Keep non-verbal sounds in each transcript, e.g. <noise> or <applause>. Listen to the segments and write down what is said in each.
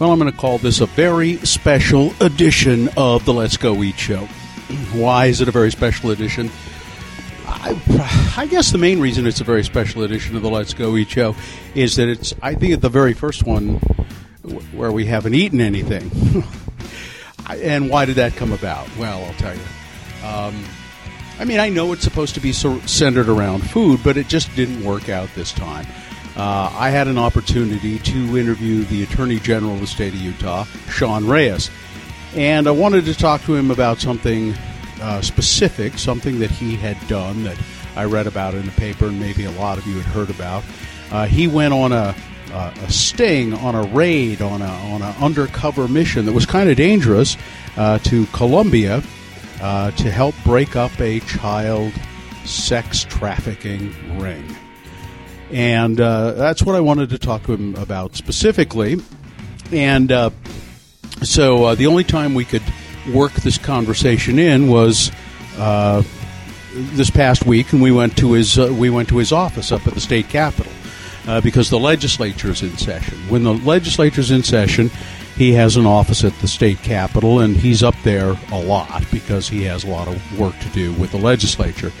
Well, I'm going to call this a very special edition of the Let's Go Eat Show. <clears throat> Why is it a very special edition? I, I, guess the main reason it's a very special edition of the Let's Go Eat Show is that it's, I think, the very first one where we haven't eaten anything. <laughs> and why did that come about? Well, I'll tell you. Um, I mean, I know it's supposed to be centered around food, but it just didn't work out this time. Uh, I had an opportunity to interview the Attorney General of the state of Utah, Sean Reyes, and I wanted to talk to him about something uh, specific, something that he had done that I read about in the paper, and maybe a lot of you had heard about. Uh, he went on a, a, sting, on a raid, on a on an undercover mission that was kind of dangerous uh, to Colombia uh, to help break up a child sex trafficking ring. And uh, that's what I wanted to talk to him about specifically. And uh, so uh, the only time we could work this conversation in was uh, this past week, and we went to his uh, we went to his office up at the state capitol uh, because the legislature is in session. When the legislature is in session, he has an office at the state capitol, and he's up there a lot because he has a lot of work to do with the legislature.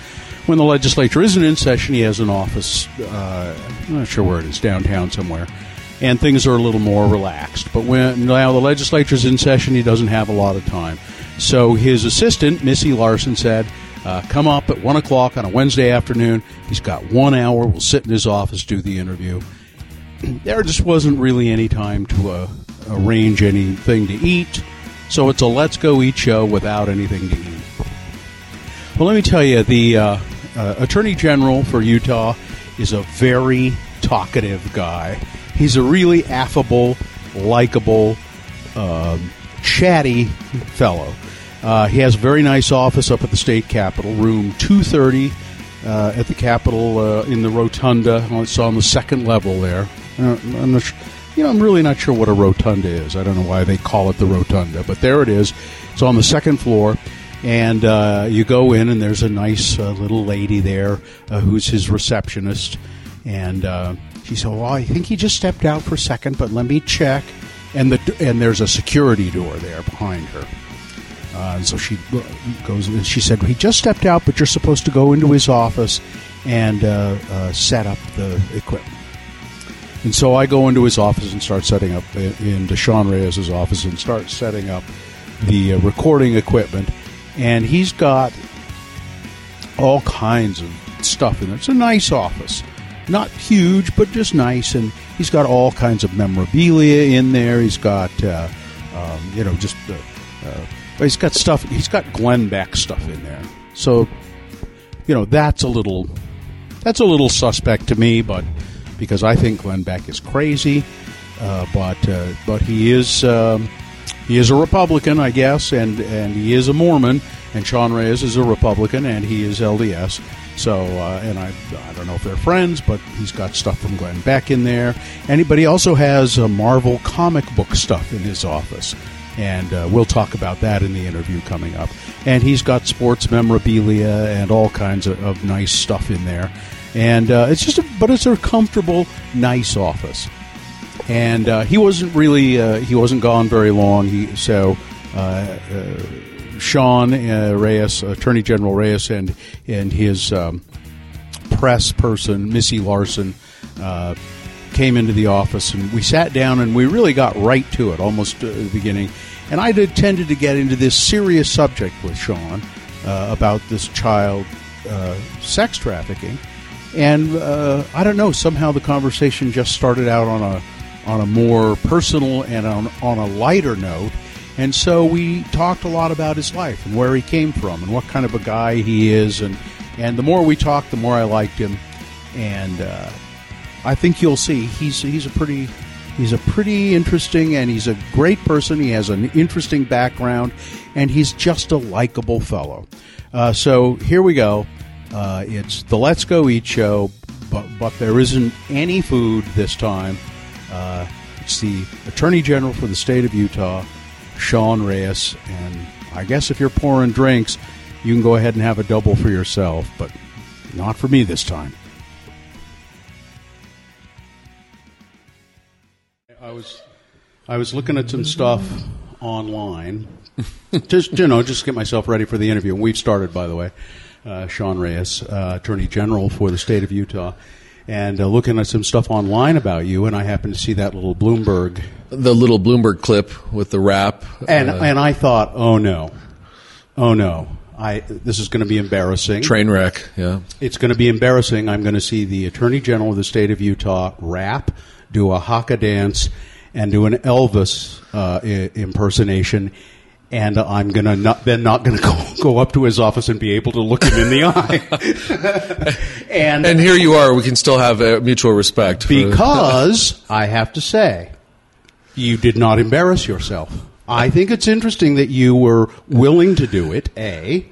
When the legislature isn't in session, he has an office. Uh, I'm not sure where it is, downtown somewhere, and things are a little more relaxed. But when now the legislature's in session, he doesn't have a lot of time. So his assistant, Missy Larson, said, uh, "Come up at one o'clock on a Wednesday afternoon. He's got one hour. We'll sit in his office, do the interview." <clears throat> there just wasn't really any time to uh, arrange anything to eat. So it's a let's go eat show without anything to eat. Well, let me tell you, the uh, uh, Attorney General for Utah is a very talkative guy. He's a really affable, likable, um, chatty fellow. Uh, he has a very nice office up at the state capitol, room 230 uh, at the capitol uh, in the rotunda. It's on the second level there. Uh, I'm not sure you know, I'm really not sure what a rotunda is. I don't know why they call it the rotunda, but there it is. It's on the second floor, and uh, you go in, and there's a nice uh, little lady there uh, who's his receptionist, and uh, she said, "Well, I think he just stepped out for a second, but let me check." And the and there's a security door there behind her. Uh, and so she goes and she said, He just stepped out, but you're supposed to go into his office and uh, set up the equipment. And so I go into his office and start setting up, into Sean Reyes' office and start setting up the recording equipment. And he's got all kinds of stuff in there. It's a nice office. Not huge, but just nice. And he's got all kinds of memorabilia in there. He's got, uh, um, you know, just, uh, uh he's got stuff, he's got Glenn Beck stuff in there. So, you know, that's a little, that's a little suspect to me, but because I think Glenn Beck is crazy, uh, but uh, but he is um, he is a Republican, I guess, and and he is a Mormon, and Sean Reyes is a Republican, and he is LDS. So, uh, and I, I don't know if they're friends, but he's got stuff from Glenn Beck in there. And he, he also has uh, Marvel comic book stuff in his office. And uh, we'll talk about that in the interview coming up. And he's got sports memorabilia and all kinds of, of nice stuff in there and uh, it's just a, but it's a comfortable, nice office. And uh, he wasn't really uh, he wasn't gone very long. He so. Uh, uh, Sean uh, Reyes, Attorney General Reyes, and and his um, press person, Missy Larson, came into the office, and we sat down, and we really got right to it, almost at the beginning. And I did, tended to get into this serious subject with Sean about this child sex trafficking, and uh, I don't know. Somehow the conversation just started out on a on a more personal and on, on a lighter note. And so we talked a lot about his life and where he came from and what kind of a guy he is. And, and the more we talked, the more I liked him. And uh, I think you'll see he's, he's a pretty he's a pretty interesting and he's a great person. He has an interesting background and he's just a likable fellow. Uh, so here we go. Uh, it's the Let's Go Eat show, but, but there isn't any food this time. Uh, it's the Attorney General for the state of Utah, Sean Reyes, and I guess if you're pouring drinks, you can go ahead and have a double for yourself, but not for me this time. I was I was looking at some stuff online, <laughs> just you know, just to get myself ready for the interview. And we've started, by the way. Uh, Sean Reyes, uh, Attorney General for the state of Utah, and uh, looking at some stuff online about you, and I happened to see that little Bloomberg, The little Bloomberg clip with the rap. and uh, and I thought, oh no, oh no, I this is going to be embarrassing. train wreck. Yeah. It's going to be embarrassing. I'm going to see the Attorney General of the state of Utah rap, do a haka dance, and do an Elvis uh, I- impersonation. And I'm to not, then not going <laughs> to go, go up to his office and be able to look him in the eye. <laughs> and, And here you are. We can still have uh, mutual respect. because <laughs> I have to say, you did not embarrass yourself. I think it's interesting that you were willing to do it. A.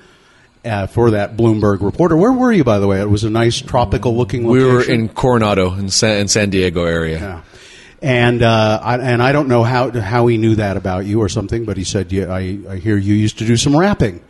Uh, for that Bloomberg reporter, where were you, by the way? It was a nice tropical-looking we were in Coronado in San, in San Diego area. Yeah. And uh, I, and I don't know how how he knew that about you or something, but he said, yeah, I, I hear you used to do some rapping.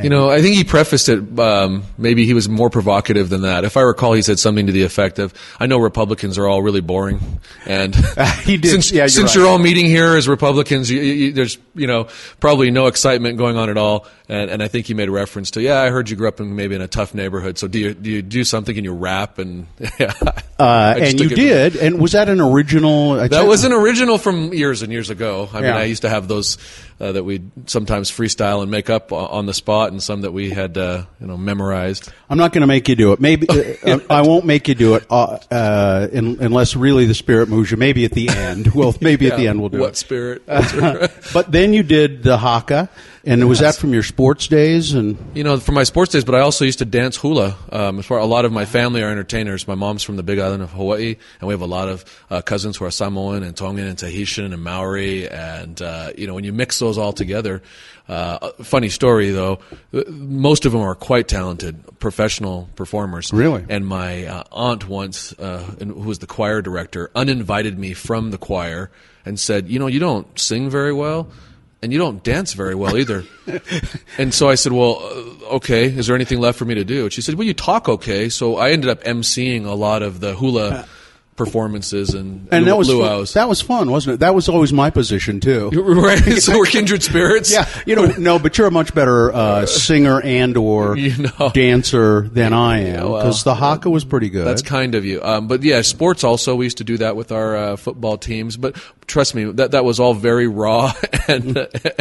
You know, I think he prefaced it. Um, maybe he was more provocative than that. If I recall, he said something to the effect of, "I know Republicans are all really boring, and <laughs> He did. since Yeah, you're since right. you're all meeting here as Republicans, you, you, there's you know probably no excitement going on at all." And, and I think he made a reference to, "Yeah, I heard you grew up in maybe in a tough neighborhood. So do you do you do something and you rap and <laughs> yeah, Uh, and you did. And was that an original? I That was an original from years and years ago. I mean, Yeah. I used to have those uh, that we'd sometimes freestyle and make up on the spot, and some that we had, uh, you know, memorized. I'm not going to make you do it. Maybe uh, <laughs> I won't make you do it uh, uh, in, unless really the spirit moves you. Maybe at the end. <laughs> Well, maybe at the end we'll do it. what it. spirit? <laughs> but then you did the haka, and was that from your sports days? And you know, from my sports days, but I also used to dance hula. Um, as far a lot of my family are entertainers. My mom's from the Big Island of Hawaii, and we have a lot of uh, cousins who are Samoan and Tongan and Tahitian and Maori. And uh, you know, when you mix those all together, uh, funny story though, uh, most of them are quite talented professional performers. Really? And my uh, aunt once, uh, who was the choir director, uninvited me from the choir and said, "You know, you don't sing very well." And you don't dance very well either. and so I said, Well, uh, okay, is there anything left for me to do? And she said, Well, you talk okay. So I ended up emceeing a lot of the hula performances and, and that was fun. luau's. that was fun, wasn't it? That was always my position too. <laughs> right. <laughs> so we're kindred spirits. Yeah, you know, no, but you're a much better uh, singer and or <laughs> You know. dancer than I am well, because the haka was pretty good. That's kind of you. Um, but yeah, sports also, we used to do that with our uh, football teams. But trust me, that, that was all very raw and,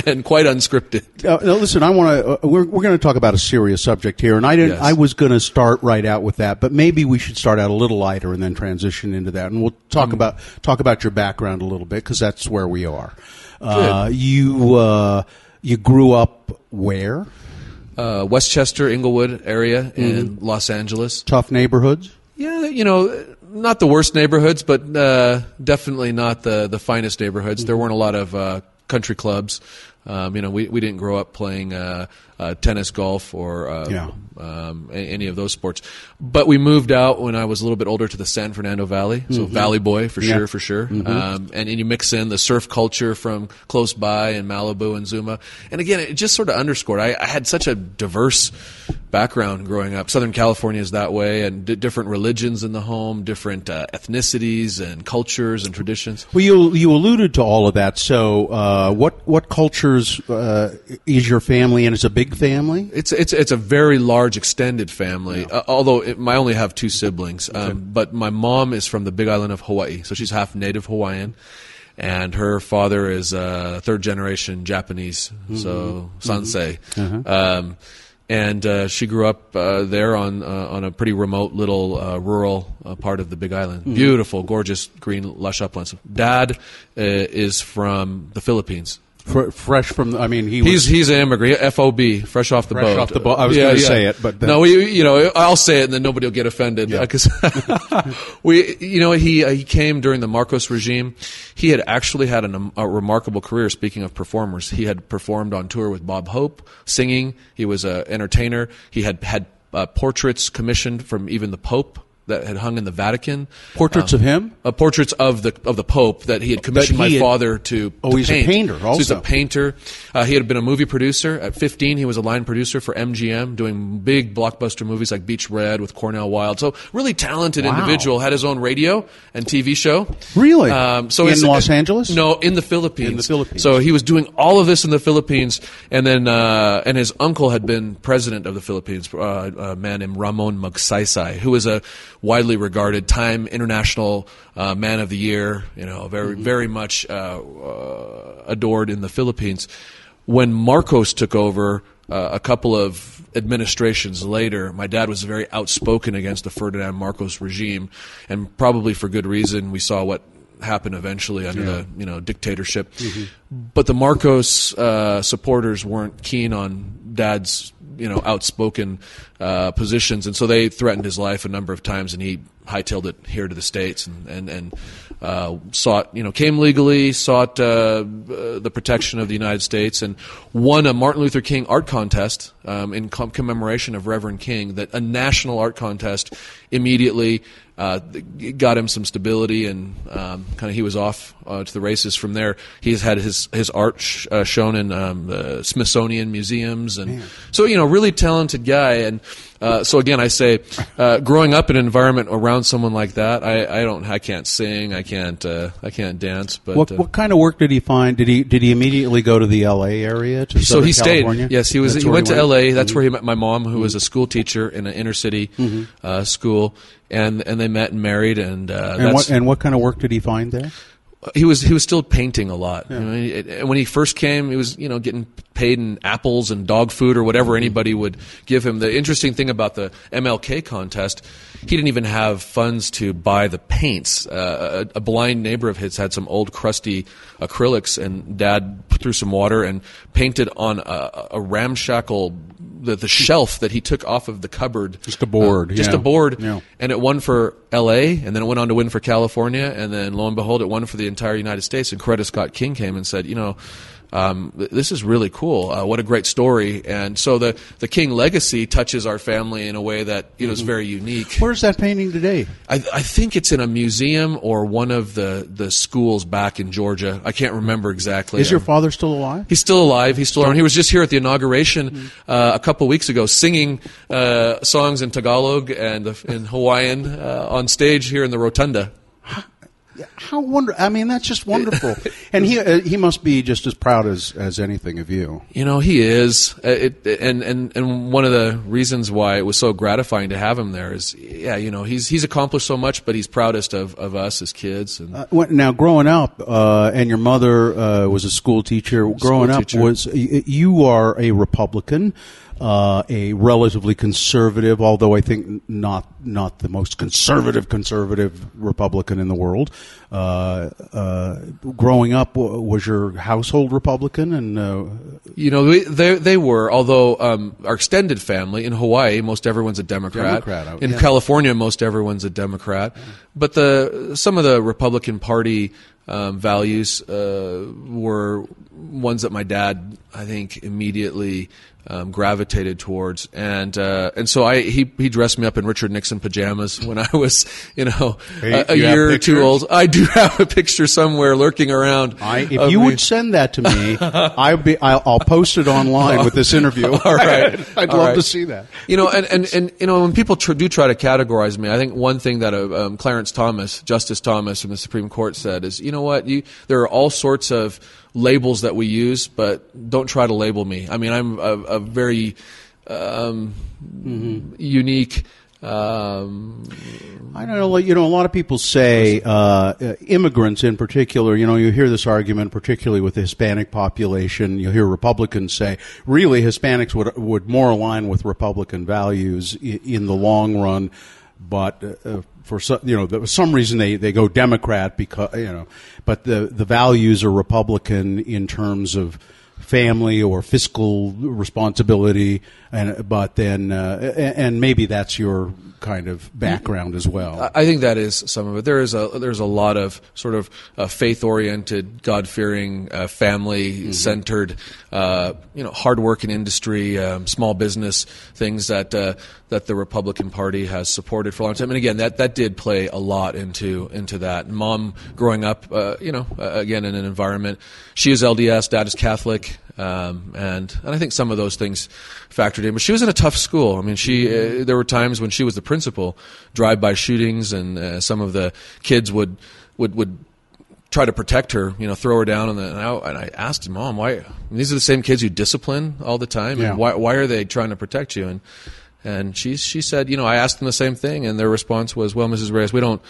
and quite unscripted. Uh, now listen, I want to. Uh, we're we're going to talk about a serious subject here, and I didn't. Yes. I was going to start right out with that, but maybe we should start out a little lighter and then transition into that, and we'll talk about talk about your background a little bit because that's where we are. Uh, you uh, you grew up where? Uh, Westchester, Inglewood area in Los Angeles. Tough neighborhoods. Yeah, you know, not the worst neighborhoods, but uh, definitely not the the finest neighborhoods. There weren't a lot of uh, country clubs. Um, you know, we, we didn't grow up playing uh, tennis, golf, or uh, Yeah. um, any of those sports. But we moved out when I was a little bit older to the San Fernando Valley, so Valley boy for Yeah. sure, for sure. Um, and, and you mix in the surf culture from close by in Malibu and Zuma, and again, it just sort of underscored. I, I had such a diverse background growing up. Southern California is that way, and d- different religions in the home, different uh, ethnicities and cultures and traditions. Well, you you alluded to all of that. So, uh, what what cultures uh, is your family, and it's a big family? It's it's it's a very large extended family. Uh, although it, I only have two siblings, um, but my mom is from the Big Island of Hawaii, so she's half Native Hawaiian, and her father is uh, third generation Japanese, so Sansei. Um, and uh, she grew up uh, there on uh, on a pretty remote little uh, rural uh, part of the Big Island. Beautiful, gorgeous, green, lush uplands. Dad uh, is from the Philippines. Fr- fresh from, the, I mean, he He's was. he's an immigrant, FOB, fresh off the Fresh boat. off the boat. I was gonna say it, but then- no, we you know I'll say it and then nobody will get offended because <laughs> we you know he uh, he came during the Marcos regime. He had actually had an, a remarkable career. Speaking of performers, he had performed on tour with Bob Hope, singing. He was an entertainer. He had had uh, portraits commissioned from even the Pope that had hung in the Vatican. Portraits of him? Uh, portraits of the of the Pope that he had commissioned he my had- father to. Oh, to he's a paint. painter So he's a painter. Uh, he had been a movie producer at 15. He was a line producer for MGM, doing big blockbuster movies like Beach Red with Cornel Wilde. So really talented Wow. individual. Had his own radio and TV show. Really? Um, so In Los Angeles? No, in the Philippines. In the Philippines. So he was doing all of this in the Philippines, and then uh, and his uncle had been president of the Philippines, uh, a man named Ramon Magsaysay, who was a widely regarded Time International uh, Man of the Year. You know, very Mm-hmm. very much uh, uh, adored in the Philippines. When Marcos took over. Uh, a couple of administrations later, my dad was very outspoken against the Ferdinand Marcos regime, and probably for good reason. We saw what happened eventually under the you know dictatorship. But the Marcos uh, supporters weren't keen on Dad's you know outspoken uh, positions, and so they threatened his life a number of times, and he hightailed it here to the states and and and uh, sought you know came legally, sought uh, uh, the protection of the United States, and won a Martin Luther King art contest um, in com- commemoration of Reverend King. That a national art contest immediately uh, got him some stability, and um, kind of he was off uh, to the races from there. He's had his his art sh- uh, shown in um, the Smithsonian museums, and so you know, really talented guy. And uh, so again, I say, uh, growing up in an environment around someone like that, I, I don't, I can't sing, I can't, uh, I can't dance, but. What, what kind of work did he find? Did he did he immediately go to the L.A. area? To so Southern he stayed. California? Yes, he was. That's he went to went? Mm-hmm. L.A. That's where he met my mom, who was a school teacher in an inner city uh, school, and and they met and married. And, uh, And what and what kind of work did he find there? he was he was still painting a lot. You know, he- it- when he first came, he was you know getting paid in apples and dog food or whatever Mm-hmm. anybody would give him. The interesting thing about the MLK contest, he didn't even have funds to buy the paints. Uh, a, a blind neighbor of his had some old crusty acrylics, and Dad threw some water and painted on a, a ramshackle. The, the shelf that he took off of the cupboard, Just a board, uh, just yeah. a board, Yeah. and it won for L.A. and then it went on to win for California, and then lo and behold, it won for the entire United States. And Coretta Scott King came and said, you know. Um, this is really cool. Uh, what a great story! And so the the King legacy touches our family in a way that you know Mm-hmm. is very unique. Where's that painting today? I, I think it's in a museum or one of the, the schools back in Georgia. I can't remember exactly. Is your father still alive? He's still alive. He's still around. He was just here at the inauguration uh, a couple weeks ago, singing uh, songs in Tagalog and in Hawaiian uh, on stage here in the rotunda. How wonderful! I mean, that's just wonderful. <laughs> and he uh, he must be just as proud as as anything of you. You know, he is, uh, it, and and and one of the reasons why it was so gratifying to have him there is, yeah, you know, he's he's accomplished so much, but he's proudest of, of us as kids. And Uh, now, growing up, uh, and your mother uh, was a school teacher. Growing up, teacher. was you are a Republican, uh, a relatively conservative, although I think not not the most conservative conservative Republican in the world. Uh, uh, growing up, w- was your household Republican? And uh, You know, they they, they were. Although um, our extended family in Hawaii, most everyone's a Democrat. Democrat, in yeah. California, most everyone's a Democrat. But the some of the Republican Party um, values uh, were ones that my dad, I think, immediately. Um, gravitated towards, and uh, and so I he he dressed me up in Richard Nixon pajamas <laughs> when I was you know Hey, a, a you year or two old. I do <laughs> have a picture somewhere lurking around. I, if you me. would send that to me, <laughs> I'd be, I'll, I'll post it online with this interview. All right. I'd All love right. to see that. You know, and, and, and you know, when people tr- do try to categorize me, I think one thing that uh, um, Clarence Thomas, Justice Thomas from the Supreme Court said is, you know what, you, there are all sorts of labels that we use, but don't try to label me. I mean, I'm a, a very um, unique. Um, I don't know. You know, a lot of people say uh, uh, immigrants, in particular. You know, you hear this argument, particularly with the Hispanic population. You hear Republicans say, really, Hispanics would would more align with Republican values in, in the long run, but. Uh, for some, you know, for some reason they, they go Democrat because you know, but the the values are Republican in terms of family or fiscal responsibility, and but then uh, and maybe that's your kind of background as well. I think that is some of it. There is a there's a lot of sort of uh, faith oriented, God fearing, uh, family centered, uh, you know, hard working industry, um, small business things that uh, that the Republican Party has supported for a long time. And again, that that did play a lot into into that. Mom growing up, uh, you know, uh, again in an environment, she is LDS, dad is Catholic. Um, and and I think some of those things factored in. But she was in a tough school. I mean, she uh, there were times when she was the principal, drive-by shootings, and uh, some of the kids would would would try to protect her. You know, throw her down. And, the, and, I, and I asked mom why these are the same kids you discipline all the time, Yeah. and why why are they trying to protect you? And and she she said, you know, I asked them the same thing, and their response was, well, Mrs. Reyes, we don't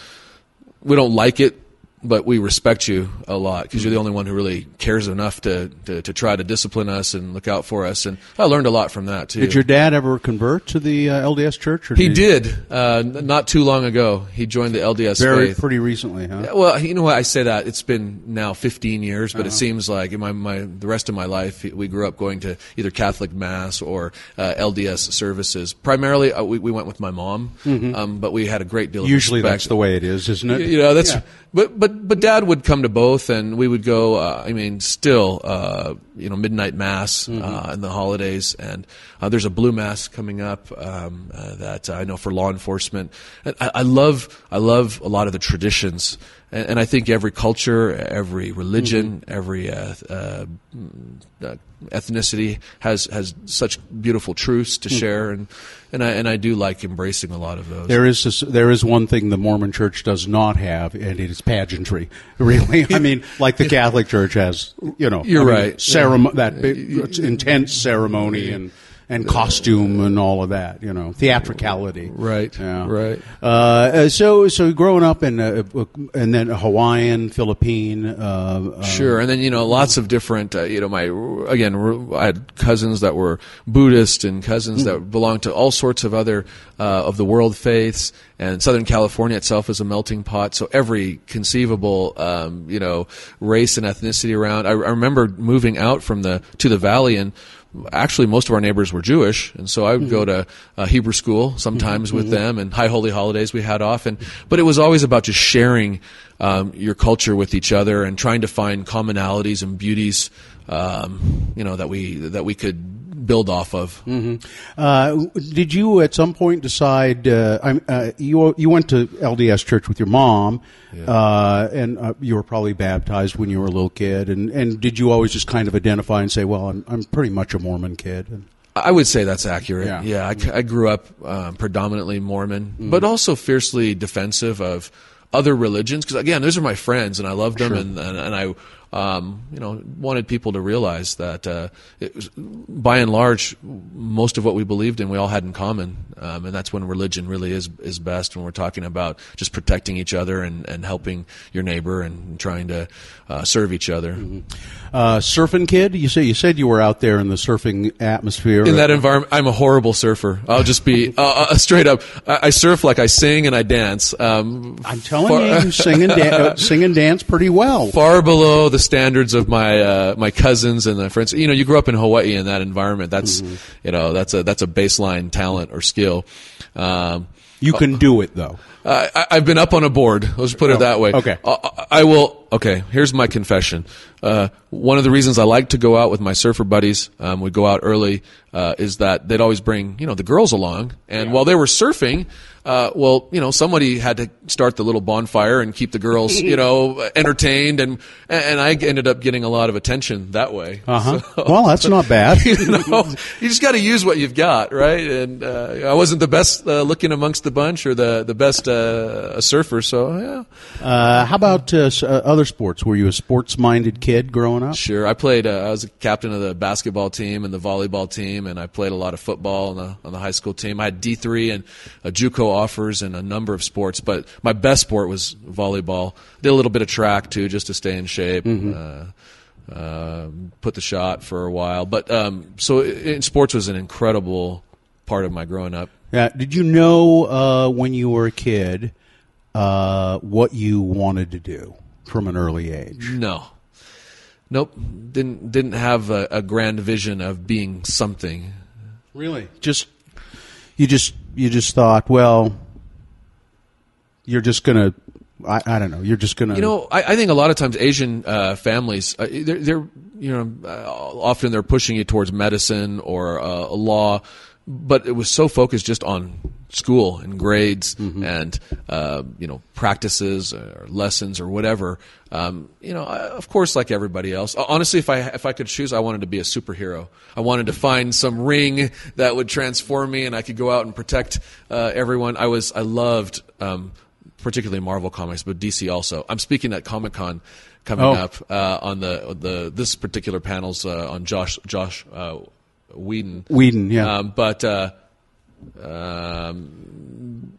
we don't like it, but we respect you a lot because you're the only one who really cares enough to, to, to try to discipline us and look out for us. And I learned a lot from that too. Did your dad ever convert to the uh, LDS Church? Or he did uh, not too long ago. He joined the LDS very faith. pretty recently, huh? Well, you know what? I say that it's been now 15 years, Uh-huh. but it seems like in my, my the rest of my life, we grew up going to either Catholic mass or uh, LDS services. Primarily, uh, we, we went with my mom, um, but we had a great deal. of Mm-hmm. Usually, respect. that's the way it is, isn't it? You know, that's Yeah. but but but Dad would come to both, and we would go. Uh, I mean, still, uh, you know, midnight mass Mm-hmm. uh, in the holidays, and uh, there's a blue mass coming up um, uh, that I know for law enforcement. I, I love I love a lot of the traditions, and, and I think every culture, every religion, Mm-hmm. every uh, uh, uh, ethnicity has has such beautiful truths to share, and and I and I do like embracing a lot of those. There is this, there is one thing the Mormon Church does not have, and it is pageantry. <laughs> Really, I mean, like the <laughs> Catholic Church has, you know, You're I mean, right. ceremo- that big, intense ceremony and and costume and all of that, you know, theatricality. Right, Yeah. right. Uh, so, so growing up in, uh, and then Hawaiian, Philippine. Uh, uh, Sure, and then you know lots of different. Uh, you know, my again, I had cousins that were Buddhist and cousins that belonged to all sorts of other uh, of the world faiths. And Southern California itself is a melting pot, so every conceivable um, you know race and ethnicity around. I, I remember moving out from the to the valley and. Actually, most of our neighbors were Jewish, and so I would go to uh, Hebrew school sometimes with them, and high holy holidays we had off. And but it was always about just sharing um, your culture with each other and trying to find commonalities and beauties, um, you know, that we that we could build off of. Uh, did you at some point decide? Uh, I'm- uh, you you went to LDS church with your mom, uh, and uh, you were probably baptized when you were a little kid. And, and did you always just kind of identify and say, "Well, I'm I'm pretty much a Mormon kid"? And, I would say that's accurate. Yeah. Yeah, I, I grew up um, predominantly Mormon, but also fiercely defensive of other religions because again, those are my friends and I love them, and, and and I. Um, you know, wanted people to realize that uh, it was, by and large, most of what we believed in, we all had in common, um, and that's when religion really is is best. When we're talking about just protecting each other and, and helping your neighbor and trying to uh, serve each other. uh, surfing kid, you say you said you were out there in the surfing atmosphere. in that environment, I'm a horrible surfer. I'll just be <laughs> uh, uh, straight up. I, I surf like I sing and I dance. Um, I'm telling far, you, you sing and, uh, <laughs> sing and dance pretty well. far below the standards of my uh, my cousins and my friends. You know, you grew up in Hawaii in that environment. That's Mm-hmm. you know that's a that's a baseline talent or skill. Um, You can do it though. I, I- I've been up on a board. Let's put it that way. Oh, okay. I, I will. Okay. Here's my confession. Uh, one of the reasons I like to go out with my surfer buddies, um, we go out early, uh, is that they'd always bring you know the girls along, and while they were surfing, uh, well, you know, somebody had to start the little bonfire and keep the girls, you <laughs> know, entertained, and and I ended up getting a lot of attention that way. <laughs> Uh huh. Well, that's not bad. <laughs> you know, you just got to use what you've got, right? And uh, I wasn't the best uh, looking amongst the bunch or the the best uh, a surfer, so yeah. Uh, how about uh, other sports? Were you a sports-minded kid growing up? Sure, I played. Uh, I was a captain of the basketball team and the volleyball team, and I played a lot of football on the on the high school team. I had D three and a JUCO offers in a number of sports, but my best sport was volleyball. Did a little bit of track too, just to stay in shape. Uh, uh, put the shot for a while, but um, so in sports was an incredible part of my growing up. Yeah. Did you know uh, when you were a kid uh, what you wanted to do from an early age? No. Nope, didn't didn't have a, a grand vision of being something. Really? Just you just you just thought, well, you're just gonna. I, I don't know. You're just gonna. You know, I, I think a lot of times Asian uh, families, uh, they're, they're you know, uh, often they're pushing you towards medicine or uh, law, but it was so focused just on school and grades Mm-hmm. and uh, you know practices or lessons or whatever. Um, you know, I, of course, like everybody else. Honestly, if I if I could choose, I wanted to be a superhero. I wanted to find some ring that would transform me, and I could go out and protect uh, everyone. I was I loved. Um, particularly Marvel comics, but DC also. I'm speaking at Comic Con coming Oh. up uh, on the the this particular panel's uh, on Josh Josh uh, Whedon. Whedon, yeah. Um, but uh, um,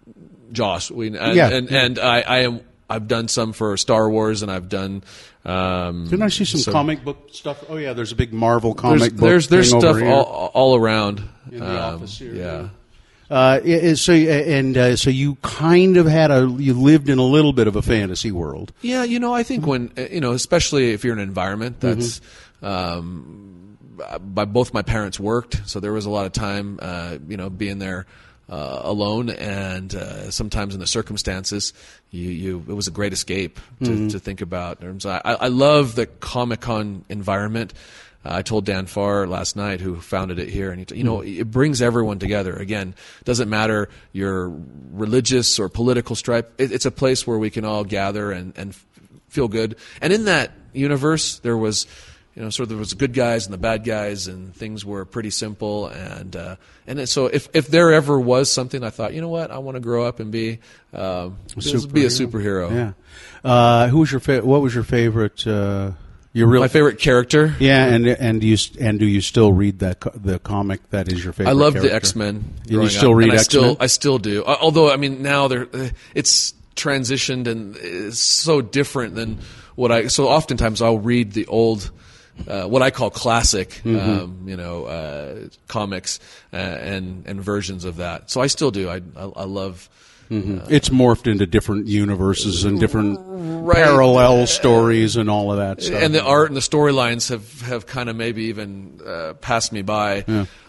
Josh Whedon, and, Yeah. and, and I, I am. I've done some for Star Wars, and I've done. Um, Didn't I see some, comic book stuff? Oh yeah, there's a big Marvel comic There's book. there's, there's stuff all, all around In the Um, office here, Yeah. Uh, so and uh, so you kind of had a you lived in a little bit of a fantasy world. Yeah, you know, I think when uh, you know, especially if you're in an environment Mm-hmm. that's. Um, by both my parents worked, so there was a lot of time, uh, you know, being there uh, alone, and uh, sometimes in the circumstances, you, you it was a great escape to, Mm-hmm. to think about. Terms I, I love the Comic Con environment. Uh, I told Dan Farr last night, who founded it here, and he t- you know Mm-hmm. it brings everyone together. Again, doesn't matter your religious or political stripe. It, it's a place where we can all gather and and f- feel good. And in that universe, there was you know, sort of there was the good guys and the bad guys, and things were pretty simple. And uh, and so if if there ever was something, I thought, you know what, I want to grow up and be um, just be a superhero. Yeah. Uh, who was your fa- what was your favorite? Uh, your real My favorite character. Yeah, and and do you and do you still read that co- the comic that is your favorite? I love the? X Men. You still read I X-Men? I still do. Uh, Although I mean now they're uh, it's transitioned and it's so different than what I. So oftentimes I'll read the old. Uh, what I call classic, Mm-hmm. um, you know, uh, comics uh, and and versions of that. So I still do. I I, I love. It's morphed into different universes and different Right. parallel stories and all of that stuff. and the art and the storylines have, have kind of maybe even uh, passed me by.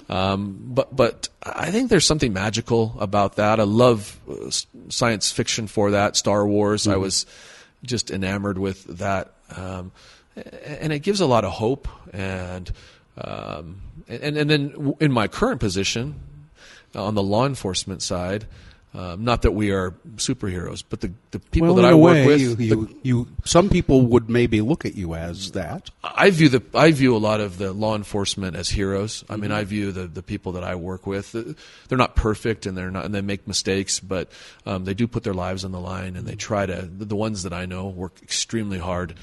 Um, but but I think there's something magical about that. I love uh, science fiction for that. Star Wars, I was just enamored with that, um, and it gives a lot of hope. And um, and and then in my current position on the law enforcement side. Um, not that we are superheroes, but the, the people well, that I work way, with, you, the you, some people would maybe look at you as that. I view the I view a lot of the law enforcement as heroes. I Mm-hmm. mean, I view the, the people that I work with. uh, They're not perfect, and they're not, and they make mistakes, but um, they do put their lives on the line, and they try to. The ones that I know work extremely hard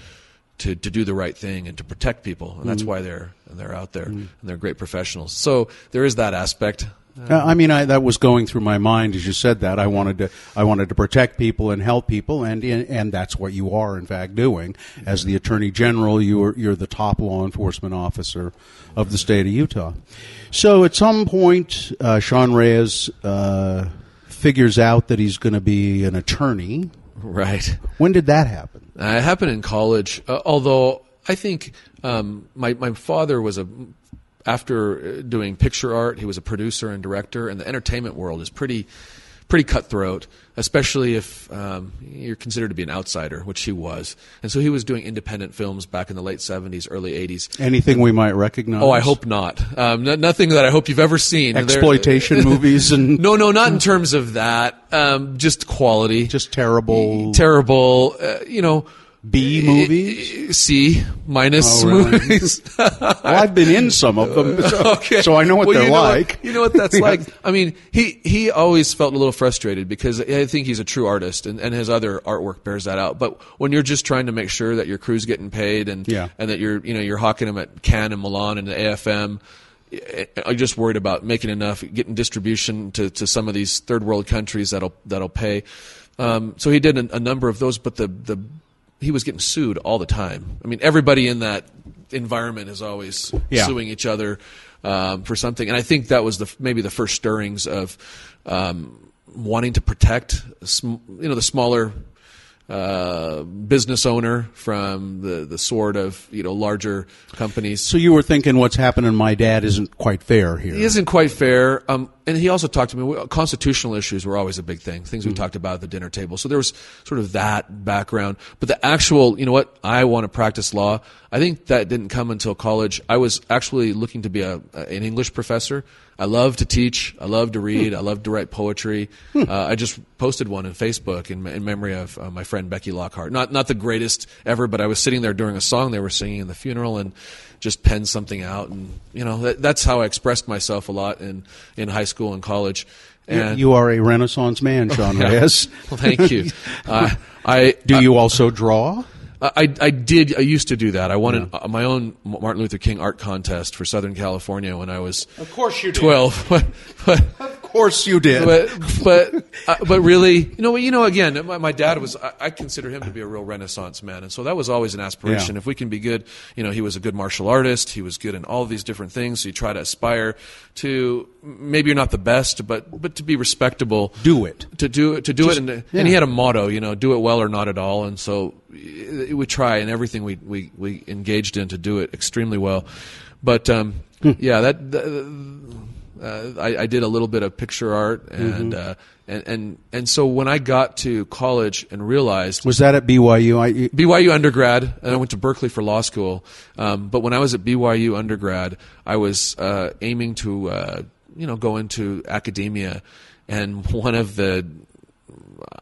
to, to do the right thing and to protect people, and Mm-hmm. that's why they're they're out there, and they're great professionals. So there is that aspect. Uh, I mean, I, that was going through my mind as you said that. I wanted to, I wanted to protect people and help people, and and that's what you are, in fact, doing. As the Attorney General, you are you're the top law enforcement officer of the state of Utah. So, at some point, uh, Sean Reyes uh, figures out that he's going to be an attorney. Right. When did that happen? Uh, it happened in college, uh, although I think um, my my father was a after uh, doing picture art, he was a producer and director, and the entertainment world is pretty pretty cutthroat, especially if um, you're considered to be an outsider, which he was. And so he was doing independent films back in the late '70s, early '80s. Anything we might recognize? Oh, I hope not. Um, n- nothing that I hope you've ever seen. Exploitation <laughs> movies and No, no, not in terms of that. Um, just quality. just terrible terrible. Uh, you know, B eh, eh, movies. Eh, C minus Oh, really? movies. <laughs> Well, I've been in some of them, so, <laughs> okay. so I know what Well, they're you know like. you know what that's <laughs> like. I mean, he he always felt a little frustrated because I think he's a true artist, and, and his other artwork bears that out. But when you're just trying to make sure that your crew's getting paid, and Yeah. and that you're you know you're hawking them at Cannes and Milan and the AFM. I'm just worried about making enough, getting distribution to, to some of these third world countries that'll that'll pay. Um, so he did a, a number of those, but the the he was getting sued all the time. I mean, everybody in that environment is always Yeah. suing each other um, for something, and I think that was the maybe the first stirrings of um, wanting to protect, sm- you know, the smaller uh, business owner from the, the sort of you know larger companies. So you were thinking what's happening my dad isn't quite fair here. He isn't quite fair. Um, and he also talked to me. Constitutional issues were always a big thing. Things we talked about at the dinner table. So there was sort of that background. But the actual, you know what? I want to practice law. I think that didn't come until college. I was actually looking to be a, an English professor. I love to teach. I love to read. I love to write poetry. Uh, I just posted one on Facebook in, in memory of uh, my friend Becky Lockhart. Not not the greatest ever, but I was sitting there during a song they were singing in the funeral and just penned something out. And you know that, that's how I expressed myself a lot in in high school and college. And you are a Renaissance man, <laughs> Sean Reyes. well, thank you. <laughs> Uh, I Do you also draw? I, I did. I used to do that. I won an, uh, my own Martin Luther King art contest for Southern California when I was Of course you did. twelve. <laughs> But, course you did. but, but, uh, but really, you know, you know, again, my, my dad was. I, I consider him to be a real Renaissance man, and so that was always an aspiration. Yeah. If we can be good, you know, he was a good martial artist. He was good in all these different things. So you try to aspire to maybe you're not the best, but but to be respectable. Do it. To do it. To do Just- it, and, yeah. and he had a motto, you know, do it well or not at all. And so uh, we try and everything we, we, we engaged in to do it extremely well. But um, Hmm. yeah, that, that uh, I, I did a little bit of picture art and, Mm-hmm. uh, and and and so when I got to college and realized Was that at BYU? I, BYU undergrad, and I went to Berkeley for law school. Um, but when I was at BYU undergrad, I was uh, aiming to, uh, you know, go into academia, and one of the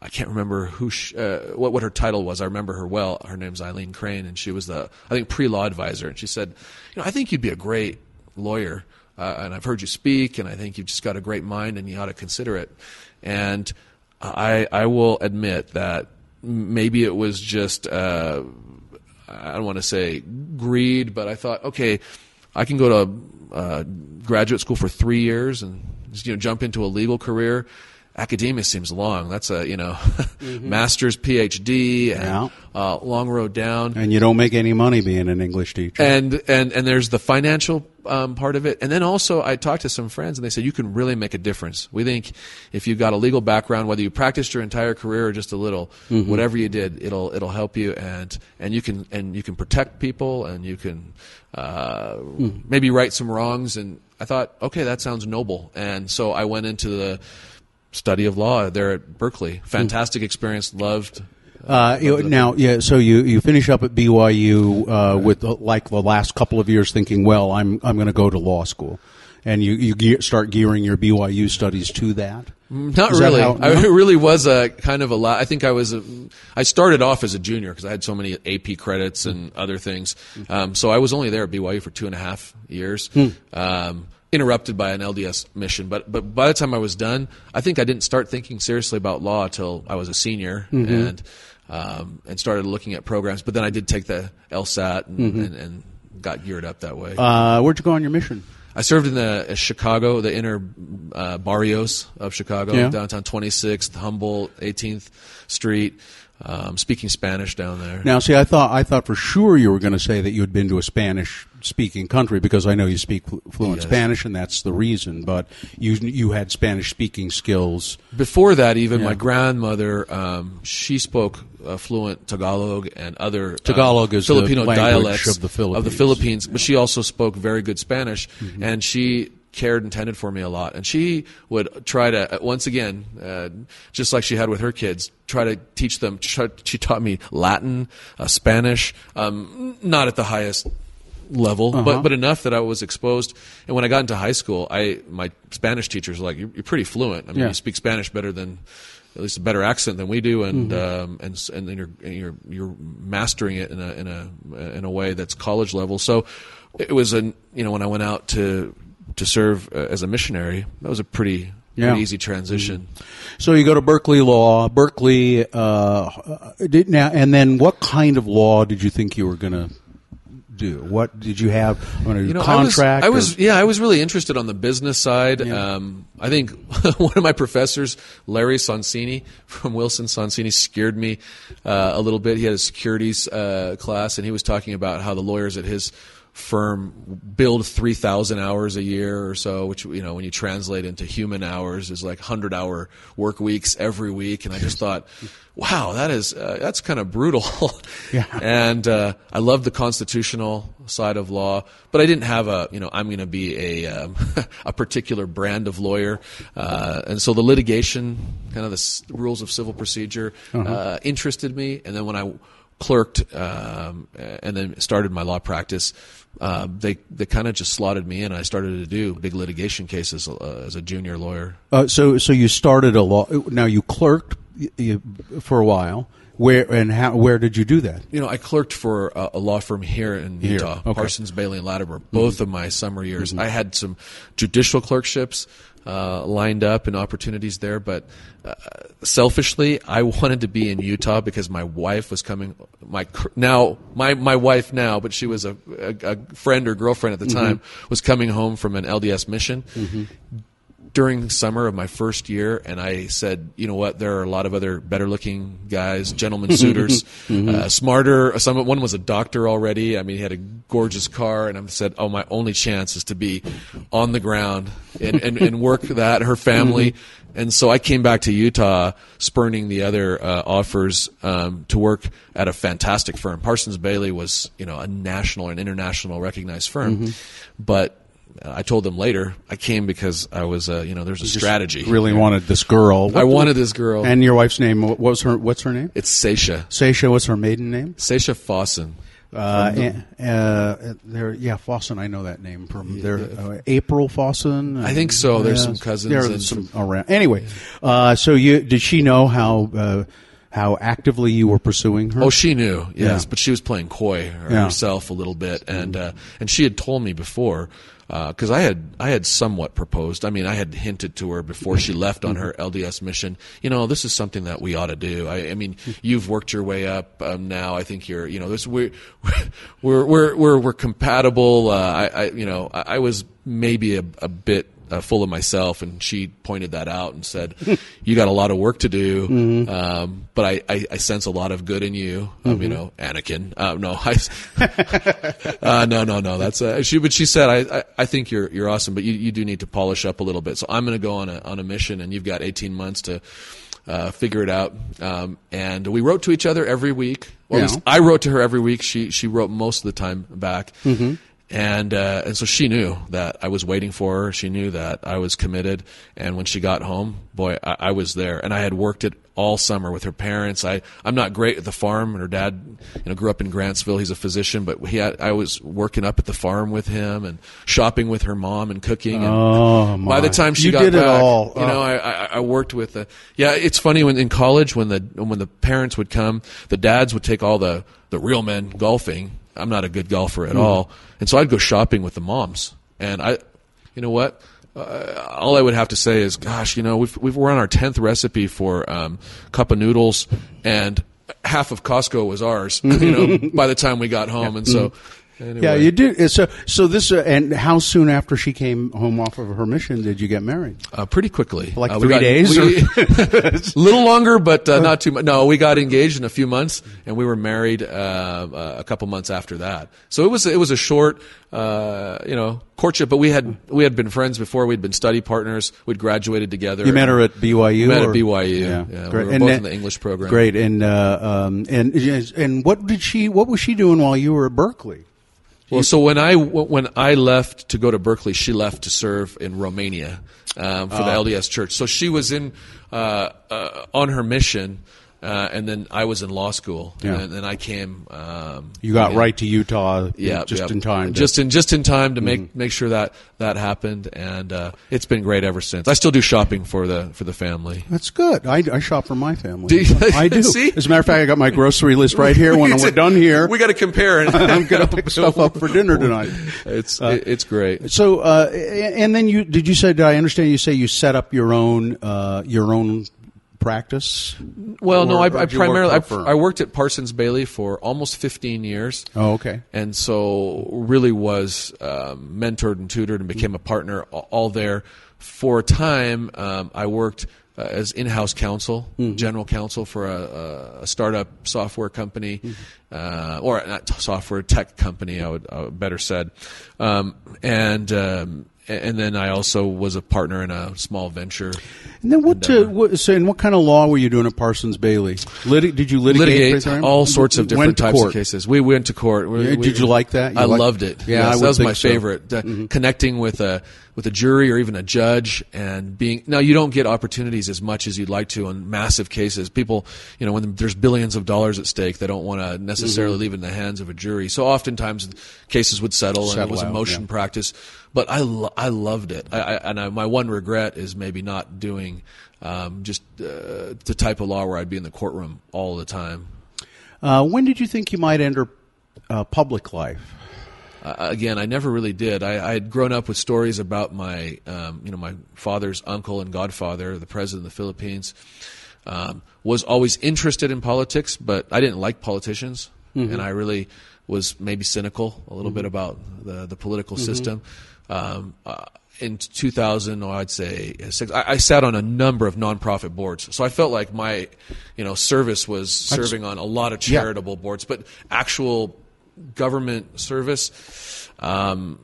I can't remember who sh- uh, what what her title was. I remember her well. Her name's Eileen Crane, and she was the I think pre law advisor. And she said, you know, I think you'd be a great lawyer, uh, and I've heard you speak, and I think you've just got a great mind, and you ought to consider it. And I I will admit that maybe it was just uh, I don't want to say greed, but I thought, okay, I can go to uh, graduate school for three years and you know jump into a legal career. Academia seems long. That's a you know <laughs> master's, PhD, and Yeah. uh, long road down. and you don't make any money being an English teacher. And and and there's the financial um, part of it, and then also I talked to some friends, and they said you can really make a difference. We think if you've got a legal background, whether you practiced your entire career or just a little, whatever you did, it'll it'll help you, and and you can and you can protect people, and you can uh, maybe right some wrongs. And I thought, okay, that sounds noble, and so I went into the study of law there at Berkeley. Fantastic experience, loved. Uh, you, now, yeah. So you, you finish up at BYU uh, with uh, like the last couple of years, thinking, well, I'm I'm going to go to law school, and you you ge- start gearing your BYU studies to that. Not Is that really. how- I no? it really was a kind of a lot. I think I was. A, I started off as a junior because I had so many AP credits and other things. Um, so I was only there at BYU for two and a half years. Hmm. Um, interrupted by an LDS mission, but but by the time I was done, I think I didn't start thinking seriously about law till I was a senior Mm-hmm. and um, and started looking at programs. But then I did take the LSAT and, and, and got geared up that way. Mm-hmm. Uh, where'd you go on your mission? I served in the uh, Chicago, the inner uh, barrios of Chicago, Yeah. downtown 26th, Humboldt, 18th Street, um, speaking Spanish down there. Now, see, I thought I thought for sure you were going to say that you had been to a Spanish-speaking country because I know you speak fluent Yes. Spanish, and that's the reason. But you you had Spanish-speaking skills. Before that, even Yeah. my grandmother, um, she spoke uh, fluent Tagalog and other uh, Tagalog is Filipino dialects of the Philippines. Of the Philippines, but she also spoke very good Spanish, Mm-hmm. and she cared and tended for me a lot. And she would try to, uh, once again, uh, just like she had with her kids, try to teach them. She taught me Latin, uh, Spanish, um, not at the highest level, Uh-huh. but but enough that I was exposed. And when I got into high school, I my Spanish teachers were like, "You're, you're pretty fluent. I mean, Yeah. you speak Spanish better than." At least a better accent than we do, and Mm-hmm. um, and and then you're and you're you're mastering it in a in a in a way that's college level. So it was a you know when I went out to to serve uh, as a missionary, that was a pretty, Yeah. pretty easy transition. So you go to Berkeley Law, Berkeley. Uh, did, now, and then what kind of law did you think you were going to do? What did you have? I mean, a you know, contract. I was, I was, yeah, I was really interested on the business side. Yeah. Um, I think <laughs> one of my professors, Larry Sonsini from Wilson Sonsini, scared me uh, a little bit. He had a securities uh, class, and he was talking about how the lawyers at his firm build 3000 hours a year or so which you know when you translate into human hours is like 100 hour work weeks every week. And i just thought wow that is uh, that's kind of brutal. <laughs> Yeah. and uh, i love the constitutional side of law but i didn't have a you know i'm going to be a um, <laughs> a particular brand of lawyer. Uh, and so the litigation kind of the s- rules of civil procedure uh, interested me. And then when i clerked um, and then started my law practice, uh, they they kind of just slotted me in. I started to do big litigation cases uh, as a junior lawyer. Uh, so, so you started a law. Now you clerked you, for a while. Where and how? Where did you do that? You know, I clerked for a, a law firm here in Here, Utah, okay. Mm-hmm. Parsons, Behle, and Latimer. Both of my summer years, I had some judicial clerkships uh, lined up and opportunities there. But uh, selfishly, I wanted to be in Utah because my wife was coming. My now my my wife now, but she was a, a, a friend or girlfriend at the Mm-hmm. time, was coming home from an LDS mission. During summer of my first year, and I said, you know what? There are a lot of other better-looking guys, gentlemen <laughs> suitors, uh, smarter. Some one was a doctor already. I mean, he had a gorgeous car, and I said, oh, my only chance is to be on the ground and, and, and work that her family. And so I came back to Utah, spurning the other uh, offers um, to work at a fantastic firm. Parsons Behle was, you know, a national and international recognized firm, but uh, I told them later I came because I was, uh, you know, there's a strategy. Really wanted this girl. I wanted this girl. And your wife's name? What was her? What's her name? it's Saysha. Saysha. What's her maiden name? Saysha Fawson. Uh, and, uh, there, yeah, Fawson. I know that name from there. Uh, April Fawson. I think so. There's some cousins There are and- some around. Anyway, uh, so you did she know how uh, how actively you were pursuing her? Oh, she knew, yes, Yeah. but she was playing coy Yeah. herself a little bit, and uh, and she had told me before because I had I had somewhat proposed. I mean, I had hinted to her before she left on her LDS mission. You know, this is something that we ought to do. I, I mean, you've worked your way up um, now. I think you're, you know, this we're <laughs> we're we're we're, we're compatible. Uh, I, I, you know, I, I was maybe a, a bit uh, full of myself, and she pointed that out and said, <laughs> "You got a lot of work to do, um, but I, I, I sense a lot of good in you." Um, You know, Anakin. Uh, no, <laughs> I, <laughs> uh, no, no, no. That's uh, she. But she said, I, I, I think you're you're awesome, but you, you do need to polish up a little bit. So I'm going to go on a on a mission, and you've got 18 months to. Uh, figure it out, um, and we wrote to each other every week. Well, Yeah. least I wrote to her every week. She she wrote most of the time back, and uh, and so she knew that I was waiting for her. She knew that I was committed. And when she got home, boy, I, I was there. And I had worked it all summer with her parents. I I'm not great at the farm. And her dad, you know, grew up in Grantsville. He's a physician, but he had, I was working up at the farm with him and shopping with her mom and cooking. And Oh, by the time she You got did it back, all. you know, Oh. I, I, I worked with the. Yeah, it's funny when in college when the when the parents would come, the dads would take all the the real men golfing. I'm not a good golfer at all, and so I'd go shopping with the moms. And I, you know what? Uh, all I would have to say is, gosh, you know, we've, we've we're on our tenth recipe for um, cup of noodles, and half of Costco was ours. <laughs> you know, by the time we got home, and so. Anyway. Yeah, you did. So, so this, uh, and how soon after she came home off of her mission did you get married? Uh, pretty quickly, Like uh, three got, days we- a <laughs> little longer, but uh, not too much. No, we got engaged in a few months, and we were married uh, uh, a couple months after that. So it was it was a short, uh, you know, courtship. But we had we had been friends before. We'd been study partners. We'd graduated together. You met her at BYU. Met at BYU. Yeah, we were both in the English program. Great, and uh, um, and and what did she? What was she doing while you were at Berkeley? Well, so when I when I left to go to Berkeley, she left to serve in Romania um, for the Oh. LDS Church. So she was in uh, uh, on her mission, uh, and then I was in law school, Yeah. and then I came. Um, You got right to Utah, Yeah, just yeah. in time. to- Just in just in time to make make sure that that happened, and uh, it's been great ever since. I still do shopping for the for the family. That's good. I, I shop for my family. Do you- I do. <laughs> See? As a matter of fact, I got my grocery list right here. When <laughs> we're done here, we got to compare. And <laughs> I'm going to pick stuff up for dinner tonight. It's it, it's great. So, uh, and then you did you say? Did I understand you say you set up your own uh, your own practice? Well, no, I, I primarily I? I worked at Parsons Behle for almost 15 years. Oh, okay. and so really was um, mentored and tutored and became a partner all there. For a time, um, I worked uh, as in-house counsel, general counsel for a, a startup software company, uh, or not software tech company. I would, I would better said, um, and. Um, and then I also was a partner in a small venture. And then what? Uh, what so, and what kind of law were you doing at Parsons Behle? Did you litigate, litigate all sorts of different types court. of cases? We went to court. We, yeah, did you like that? You I liked, loved it. Yeah, yes, I that was my so. favorite. Uh, mm-hmm. Connecting with a with a jury or even a judge and being now you don't get opportunities as much as you'd like to on massive cases. People, you know, when there's billions of dollars at stake, they don't want to necessarily mm-hmm. leave it in the hands of a jury. So oftentimes cases would settle, settle and it was a motion yeah. practice. But I lo- I loved it. I, I, and I, my one regret is maybe not doing um, just uh, the type of law where I'd be in the courtroom all the time. Uh, when did you think you might enter uh, public life? Uh, again, I never really did. I, I, had grown up with stories about my, um, you know, my father's uncle and godfather, the president of the Philippines. Um, was always interested in politics, but I didn't like politicians, mm-hmm. and I really was maybe cynical a little mm-hmm. bit about the the political mm-hmm. system. Um, uh, in 2000, or I'd say six, I, I, sat on a number of nonprofit boards, so I felt like my, you know, service was serving on a lot of charitable yeah. boards, but actual government service. Um,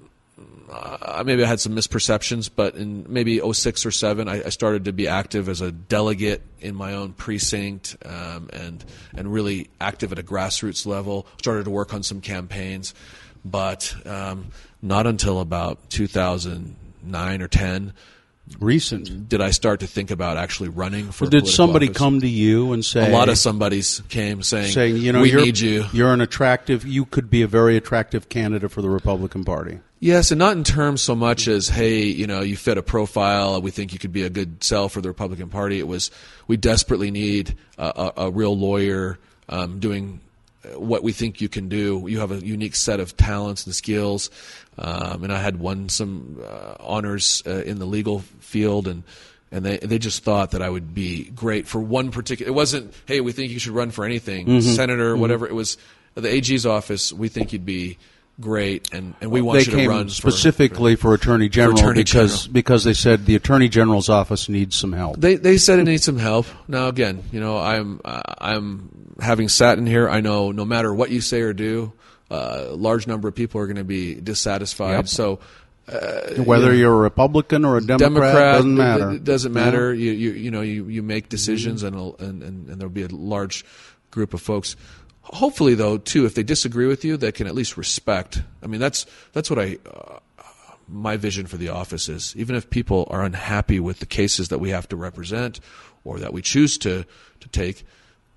uh, maybe I had some misperceptions, but in maybe 06 or 7, I, I started to be active as a delegate in my own precinct um, and, and really active at a grassroots level. Started to work on some campaigns, but um, not until about 2009 or 10 recent did I start to think about actually running for? did somebody office. come to you and say? A lot of somebody's came saying, saying you know, we need you. You're an attractive. You could be a very attractive candidate for the Republican Party. Yes, and not in terms so much as hey, you know, you fit a profile. We think you could be a good sell for the Republican Party. It was we desperately need a, a, a real lawyer um, doing what we think you can do. You have a unique set of talents and skills. Um, and I had won some uh, honors uh, in the legal field, and and they they just thought that I would be great for one particular. It wasn't, hey, we think you should run for anything, mm-hmm. senator, mm-hmm. whatever. It was the AG's office. We think you'd be great, and, and we want they you to run specifically for, for, for attorney general for attorney because general. because they said the attorney general's office needs some help. They they said it needs some help. Now again, you know, I'm I'm having sat in here. I know no matter what you say or do, uh, a large number of people are going to be dissatisfied. Yep. So. Uh, Whether you are a Republican or a Democrat, Democrat doesn't matter. It doesn't matter. Yeah. You, you you know you, you make decisions mm-hmm. and, and and there'll be a large group of folks hopefully though too if they disagree with you they can at least respect. I mean that's that's what i uh, my vision for the office is. Even if people are unhappy with the cases that we have to represent or that we choose to to take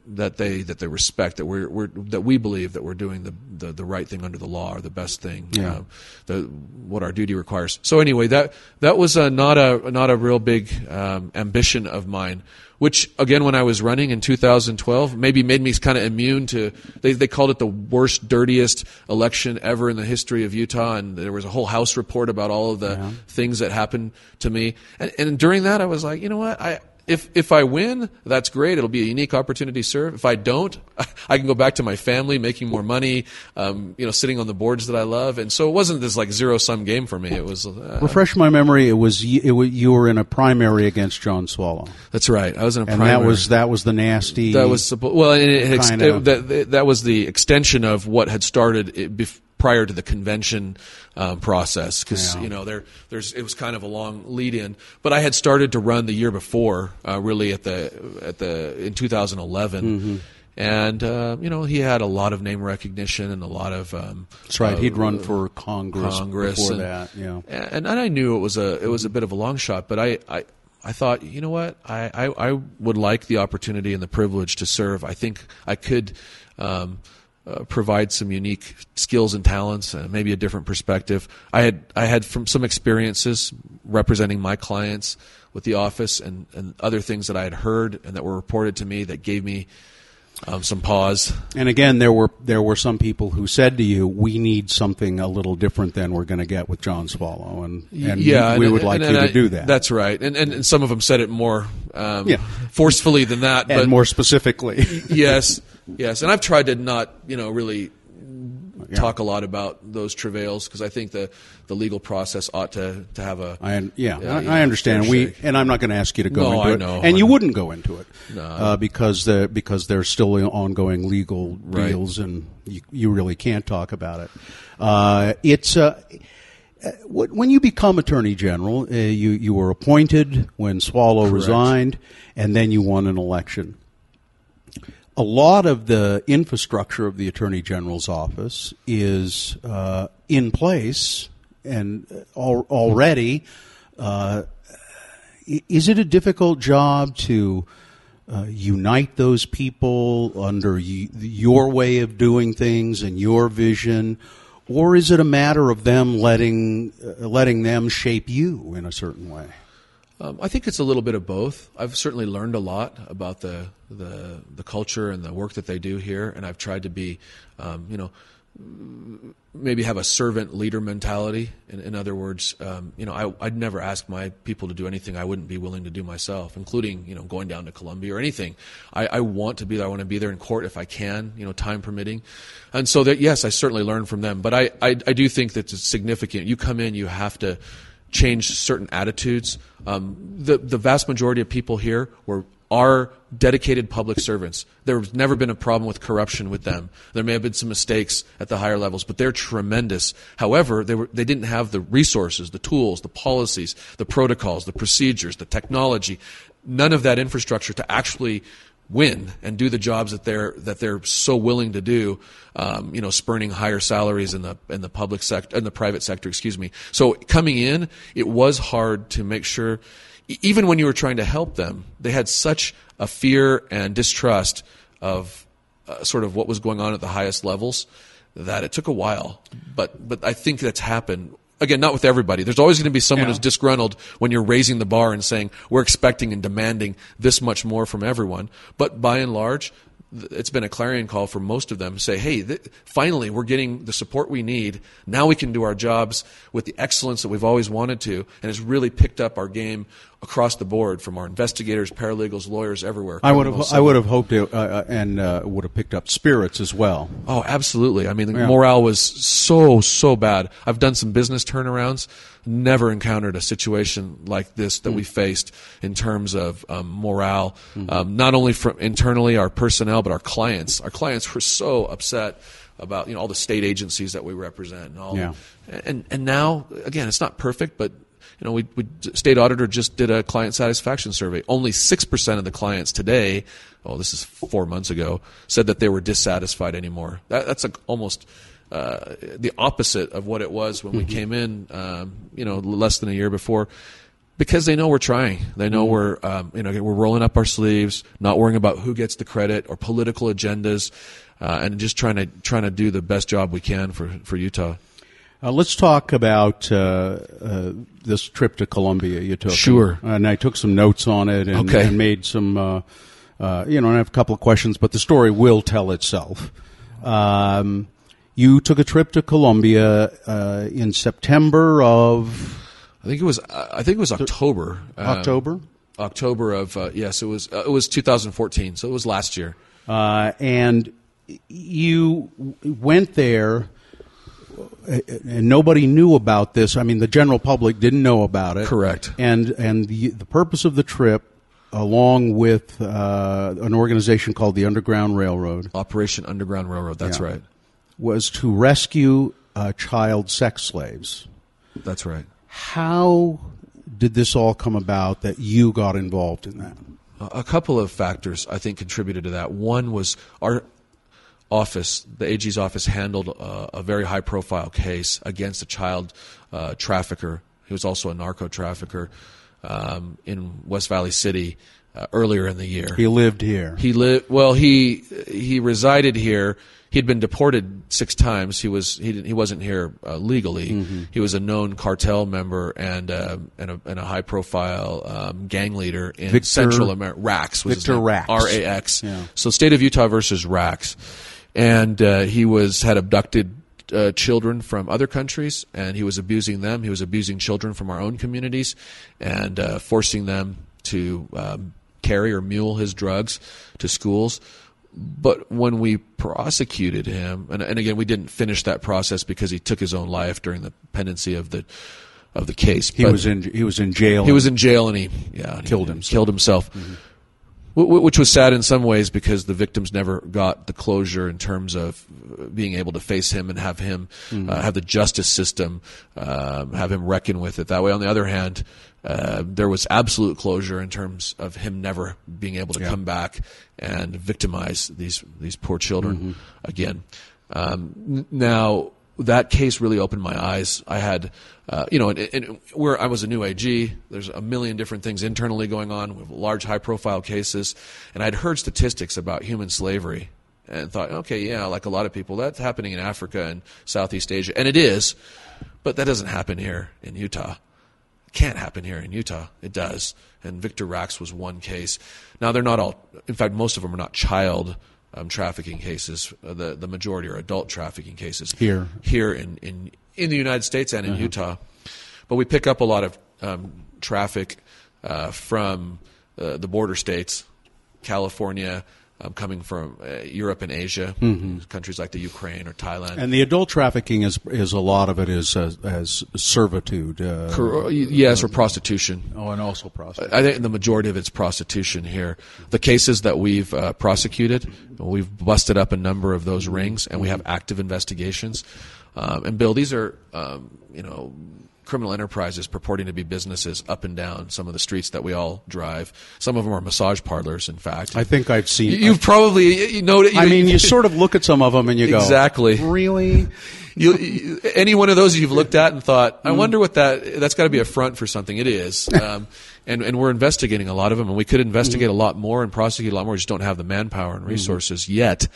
that they that they respect that we're, we're that we believe that we're doing the, the, the right thing under the law or the best thing yeah. Uh, the, what our duty requires so anyway that that was a, not a not a real big um, ambition of mine which again when I was running in 2012 maybe made me kind of immune to they, they called it the worst dirtiest election ever in the history of Utah and there was a whole house report about all of the yeah. things that happened to me and, and during that I was like you know what I if if I win, that's great. It'll be a unique opportunity to serve. If I don't, <laughs> I can go back to my family, making more money, um, you know, sitting on the boards that I love. And so it wasn't this like zero sum game for me. It was. Uh, Refresh my memory. It was, it was you were in a primary against John Swallow. That's right. I was in a primary. and primary. that was that was the nasty. That was well, it, it, it, that that was the extension of what had started before prior to the convention um, process because yeah. you know there there's it was kind of a long lead in. But I had started to run the year before, uh, really at the at the in 2011. Mm-hmm. And uh, you know he had a lot of name recognition and a lot of. Um, That's right. Uh, He'd run for Congress, Congress before and, that. Yeah. And, and I knew it was a it was a bit of a long shot, but I, I I thought, you know what, I, I, I, would like the opportunity and the privilege to serve. I think I could um, uh, provide some unique skills and talents, and maybe a different perspective. I had I had from some experiences representing my clients with the office and, and other things that I had heard and that were reported to me that gave me um, some pause. And again, there were there were some people who said to you, "We need something a little different than we're going to get with John Swallow," and, and yeah, we, and, would like and, you I, to do that. That's right, and, and some of them said it more um, yeah. forcefully than that, and but more specifically. <laughs> yes, yes, and I've tried to not, you know, really talk a lot about those travails because I think the, the legal process ought to, to have a. I, yeah, Yeah, I, I understand. We and I'm not going to ask you to go No, into I it, know. and I you know. wouldn't go into it No. uh, because the because there's still ongoing legal Right. deals, and you, you really can't talk about it. Uh, it's. Uh, uh, when you become attorney general, uh, you you were appointed when Swallow resigned, and then you won an election. A lot of the infrastructure of the attorney general's office is uh, in place and al- already. Uh, is it a difficult job to uh, unite those people under y- your way of doing things and your vision, or is it a matter of them letting uh, letting them shape you in a certain way? Um, I think it's a little bit of both. I've certainly learned a lot about the, the the culture and the work that they do here, and I've tried to be, um, you know, maybe have a servant leader mentality. In, in other words, um, you know, I, I'd never ask my people to do anything I wouldn't be willing to do myself, including you know going down to Colombia or anything. I, I want to be there. I want to be there in court if I can, you know, time permitting. And so that yes, I certainly learned from them, but I, I I do think that it's significant. You come in, you have to change certain attitudes. Um, the the vast majority of people here were are dedicated public servants. There's never been a problem with corruption with them. There may have been some mistakes at the higher levels, but they're tremendous. However, they were they didn't have the resources, the tools, the policies, the protocols, the procedures, the technology, none of that infrastructure to actually win and do the jobs that they're that they're so willing to do. Um, you know, spurning higher salaries in the in the public sector in the private sector. Excuse me. So coming in, it was hard to make sure. Even when you were trying to help them, they had such a fear and distrust of uh, sort of what was going on at the highest levels that it took a while. But but I think that's happened. Again, not with everybody. There's always going to be someone Yeah. who's disgruntled when you're raising the bar and saying we're expecting and demanding this much more from everyone. But by and large, it's been a clarion call for most of them. Say, hey, th- finally we're getting the support we need. Now we can do our jobs with the excellence that we've always wanted to, and it's really picked up our game across the board from our investigators, paralegals, lawyers, everywhere. I would have I would have hoped it, uh, uh, and uh, would have picked up spirits as well. Oh, absolutely. I mean, the Yeah. morale was so, so bad. I've done some business turnarounds. Never encountered a situation like this that we faced in terms of um, morale, um, not only from internally our personnel, but our clients. Our clients were so upset about you know all the state agencies that we represent and all. Yeah. And and now again, it's not perfect, but you know, we, we state auditor just did a client satisfaction survey. Only six percent of the clients today, oh, this is four months ago, said that they were dissatisfied anymore. That, that's like almost uh, the opposite of what it was when we came in, um, you know, less than a year before. Because they know we're trying, they know we're, um, you know, we're rolling up our sleeves, not worrying about who gets the credit or political agendas, uh, and just trying to trying to do the best job we can for for Utah. Uh, let's talk about uh, uh, this trip to Colombia you took. Sure. And I took some notes on it and, Okay. and made some, uh, uh, you know, and I have a couple of questions, but the story will tell itself. Um, you took a trip to Colombia uh, in September of I think it was. I think it was October. October, October of uh, yes, it was. Uh, it was 2014, so it was last year. uh, and you went there. And nobody knew about this. I mean, the general public didn't know about it. Correct. And and the the purpose of the trip, along with uh, an organization called the Underground Railroad, Operation Underground Railroad. That's Yeah. right. was to rescue uh, child sex slaves. That's right. How did this all come about that you got involved in that? A couple of factors I think contributed to that. One was our office, the AG's office, handled uh, a very high profile case against a child uh, trafficker. He was also a narco trafficker um, in West Valley City uh, earlier in the year. He lived here. He lived well. He he resided here. He'd been deported six times. He was he didn't, he wasn't here uh, legally. He was a known cartel member and uh, and, a, and a high profile um, gang leader in Victor- Central America. Rax was Victor Rax. R A X. Yeah. So state of Utah versus Rax, and uh, he was had abducted. Uh, children from other countries, and he was abusing them. He was abusing children from our own communities, and uh, forcing them to um, carry or mule his drugs to schools. but when we prosecuted him, and, and again, we didn't finish that process because he took his own life during the pendency of the of the case. He But was in he was in jail. he was in jail and he yeah and he Killed himself. Killed himself. Wh- Which was sad in some ways because the victims never got the closure in terms of uh, being able to face him and have him uh, have the justice system um, have him reckon with it that way. On the other hand, uh, there was absolute closure in terms of him never being able to Yeah. come back and victimize these these poor children again. Um, now that case really opened my eyes. I had, uh, you know, and, and where I was a new AG, there's a million different things internally going on. with large, high-profile cases, and I'd heard statistics about human slavery, and thought, okay, yeah, like a lot of people, that's happening in Africa and Southeast Asia, and it is, but that doesn't happen here in Utah It can't happen here in Utah. It does. And Victor Rax was one case. Now they're not all. In fact, most of them are not child um, trafficking cases. Uh, the the majority are adult trafficking cases Here. here in in in the United States and in Utah. But we pick up a lot of um, traffic uh, from uh, the border states, California. Um, coming from uh, Europe and Asia, countries like the Ukraine or Thailand. and the adult trafficking is is a lot of it is as, as servitude. Uh, Cor- yes, or prostitution. oh, and also prostitution. I think the majority of it's prostitution here. The cases that we've uh, prosecuted, we've busted up a number of those rings, and we have active investigations. Um, and Bill, these are um, you know criminal enterprises purporting to be businesses up and down some of the streets that we all drive. Some of them are massage parlors, in fact. I think I've seen. You- You've probably you know. I mean, you <laughs> sort of look at some of them and you go, Exactly. really? <laughs> you, you- any one of those you've looked at and thought, Mm-hmm. I wonder what that that's got to be a front for something. It is, <laughs> um, and and we're investigating a lot of them, and we could investigate Mm-hmm. a lot more and prosecute a lot more. We just don't have the manpower and resources yet.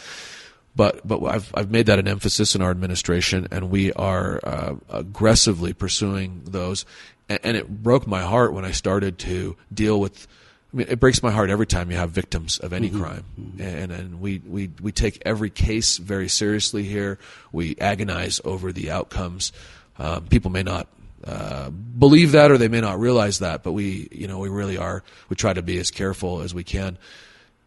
But but I've I've made that an emphasis in our administration, and we are uh, aggressively pursuing those. And, and it broke my heart when I started to deal with. I mean, it breaks my heart every time you have victims of any crime, and and we, we we take every case very seriously here. We agonize over the outcomes. Um, people may not uh, believe that, or they may not realize that, but we you know we really are. We try to be as careful as we can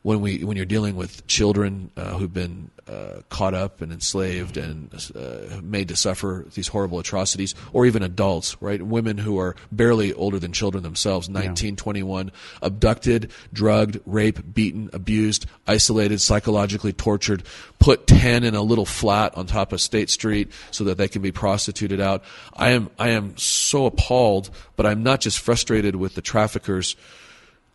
when we when you're dealing with children uh, who've been uh, caught up and enslaved and uh, made to suffer these horrible atrocities, or even adults, right? Women who are barely older than children themselves, 19, 21, abducted, drugged, raped, beaten, abused, isolated, psychologically tortured, put 10 in a little flat on top of State Street so that they can be prostituted out. I am I am so appalled, but I'm not just frustrated with the traffickers.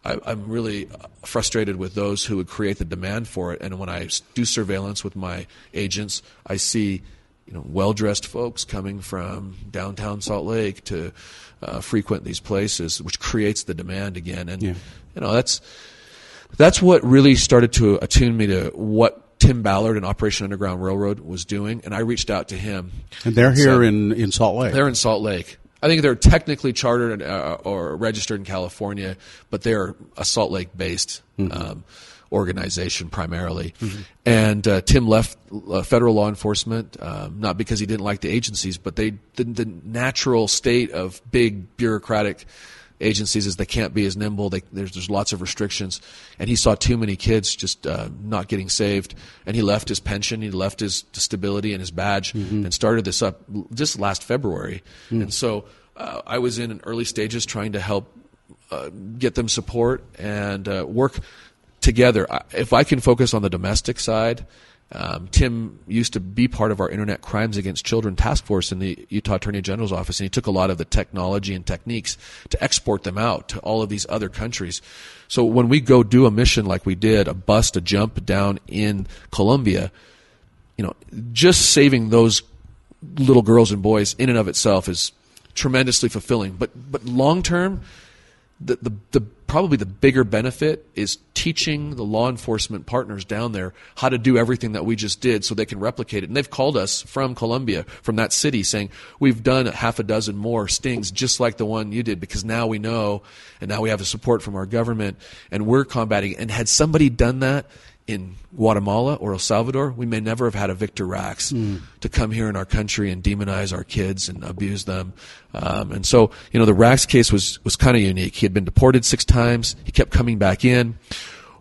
I, I'm really frustrated with those who would create the demand for it. And when I do surveillance with my agents, I see, you know, well-dressed folks coming from downtown Salt Lake to uh, frequent these places, which creates the demand again. And Yeah. you know, that's that's what really started to attune me to what Tim Ballard and Operation Underground Railroad was doing. And I reached out to him. And they're here So- in, in Salt Lake. they're in Salt Lake. I think they're technically chartered uh, or registered in California, but they're a Salt Lake based um, organization primarily. And uh, Tim left uh, federal law enforcement, um, not because he didn't like the agencies, but they the, the natural state of big bureaucratic agencies is they can't be as nimble. They, there's there's lots of restrictions, and he saw too many kids just uh, not getting saved, and he left his pension, he left his stability and his badge, and started this up just last February. And so uh, I was in early stages trying to help uh, get them support and uh, work together. I- If I can focus on the domestic side. Um, Tim used to be part of our Internet Crimes Against Children task force in the Utah Attorney General's office, and he took a lot of the technology and techniques to export them out to all of these other countries. So when we go do a mission like we did, a bust, a jump down in Colombia, you know, just saving those little girls and boys in and of itself is tremendously fulfilling. But but long term, the, the the probably the bigger benefit is teaching the law enforcement partners down there how to do everything that we just did so they can replicate it. And they've called us from Colombia, from that city, saying we've done half a dozen more stings just like the one you did because now we know and now we have the support from our government and we're combating. And had somebody done that in Guatemala or El Salvador, we may never have had a Victor Rax to come here in our country and demonize our kids and abuse them. Um, and so, you know, the Rax case was was kind of unique. He had been deported six times. He kept coming back in.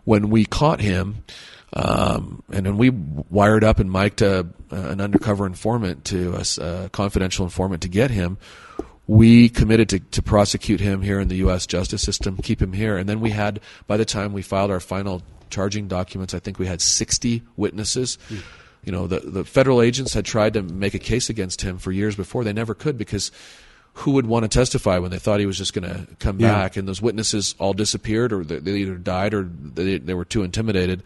When we caught him, Um, and then we wired up and mic'd a, an undercover informant to us, a confidential informant to get him. We committed to, to prosecute him here in the U.S. justice system, keep him here. And then we had, by the time we filed our final charging documents, I think we had 60 witnesses. Mm. You know, the, the federal agents had tried to make a case against him for years before. They never could because who would want to testify when they thought he was just going to come yeah. back? And those witnesses all disappeared or they, they either died or they, they were too intimidated.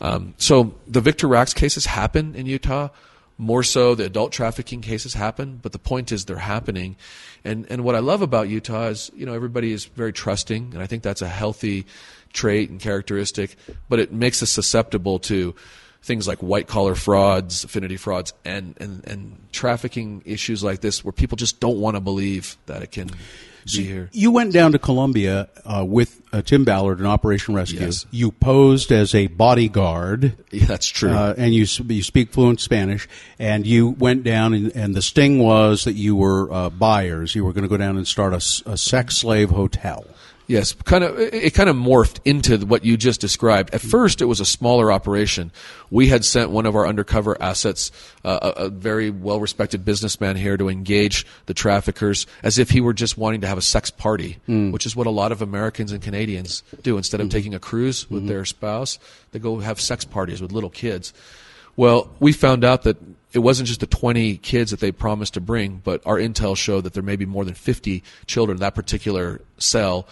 Um, so the Victor Rax cases happen in Utah. More so, the adult trafficking cases happen, but the point is they're happening. And and what I love about Utah is you know everybody is very trusting, and I think that's a healthy trait and characteristic. But it makes us susceptible to things like white collar frauds, affinity frauds, and, and, and trafficking issues like this where people just don't want to believe that it can so be here. You went down to Colombia uh, with uh, Tim Ballard in Operation Rescue. Yes. You posed as a bodyguard. Yeah, that's true. Uh, and you you speak fluent Spanish. And you went down, and, and the sting was that you were uh, buyers. You were going to go down and start a, a sex slave hotel. Yes, kind of. It kind of morphed into what you just described. At first, it was a smaller operation. We had sent one of our undercover assets, uh, a, a, very well-respected businessman here, to engage the traffickers as if he were just wanting to have a sex party, mm. which is what a lot of Americans and Canadians do. Instead of mm-hmm. taking a cruise with mm-hmm. their spouse, they go have sex parties with little kids. Well, we found out that it wasn't just the 20 kids that they promised to bring, but our intel showed that there may be more than 50 children in that particular cell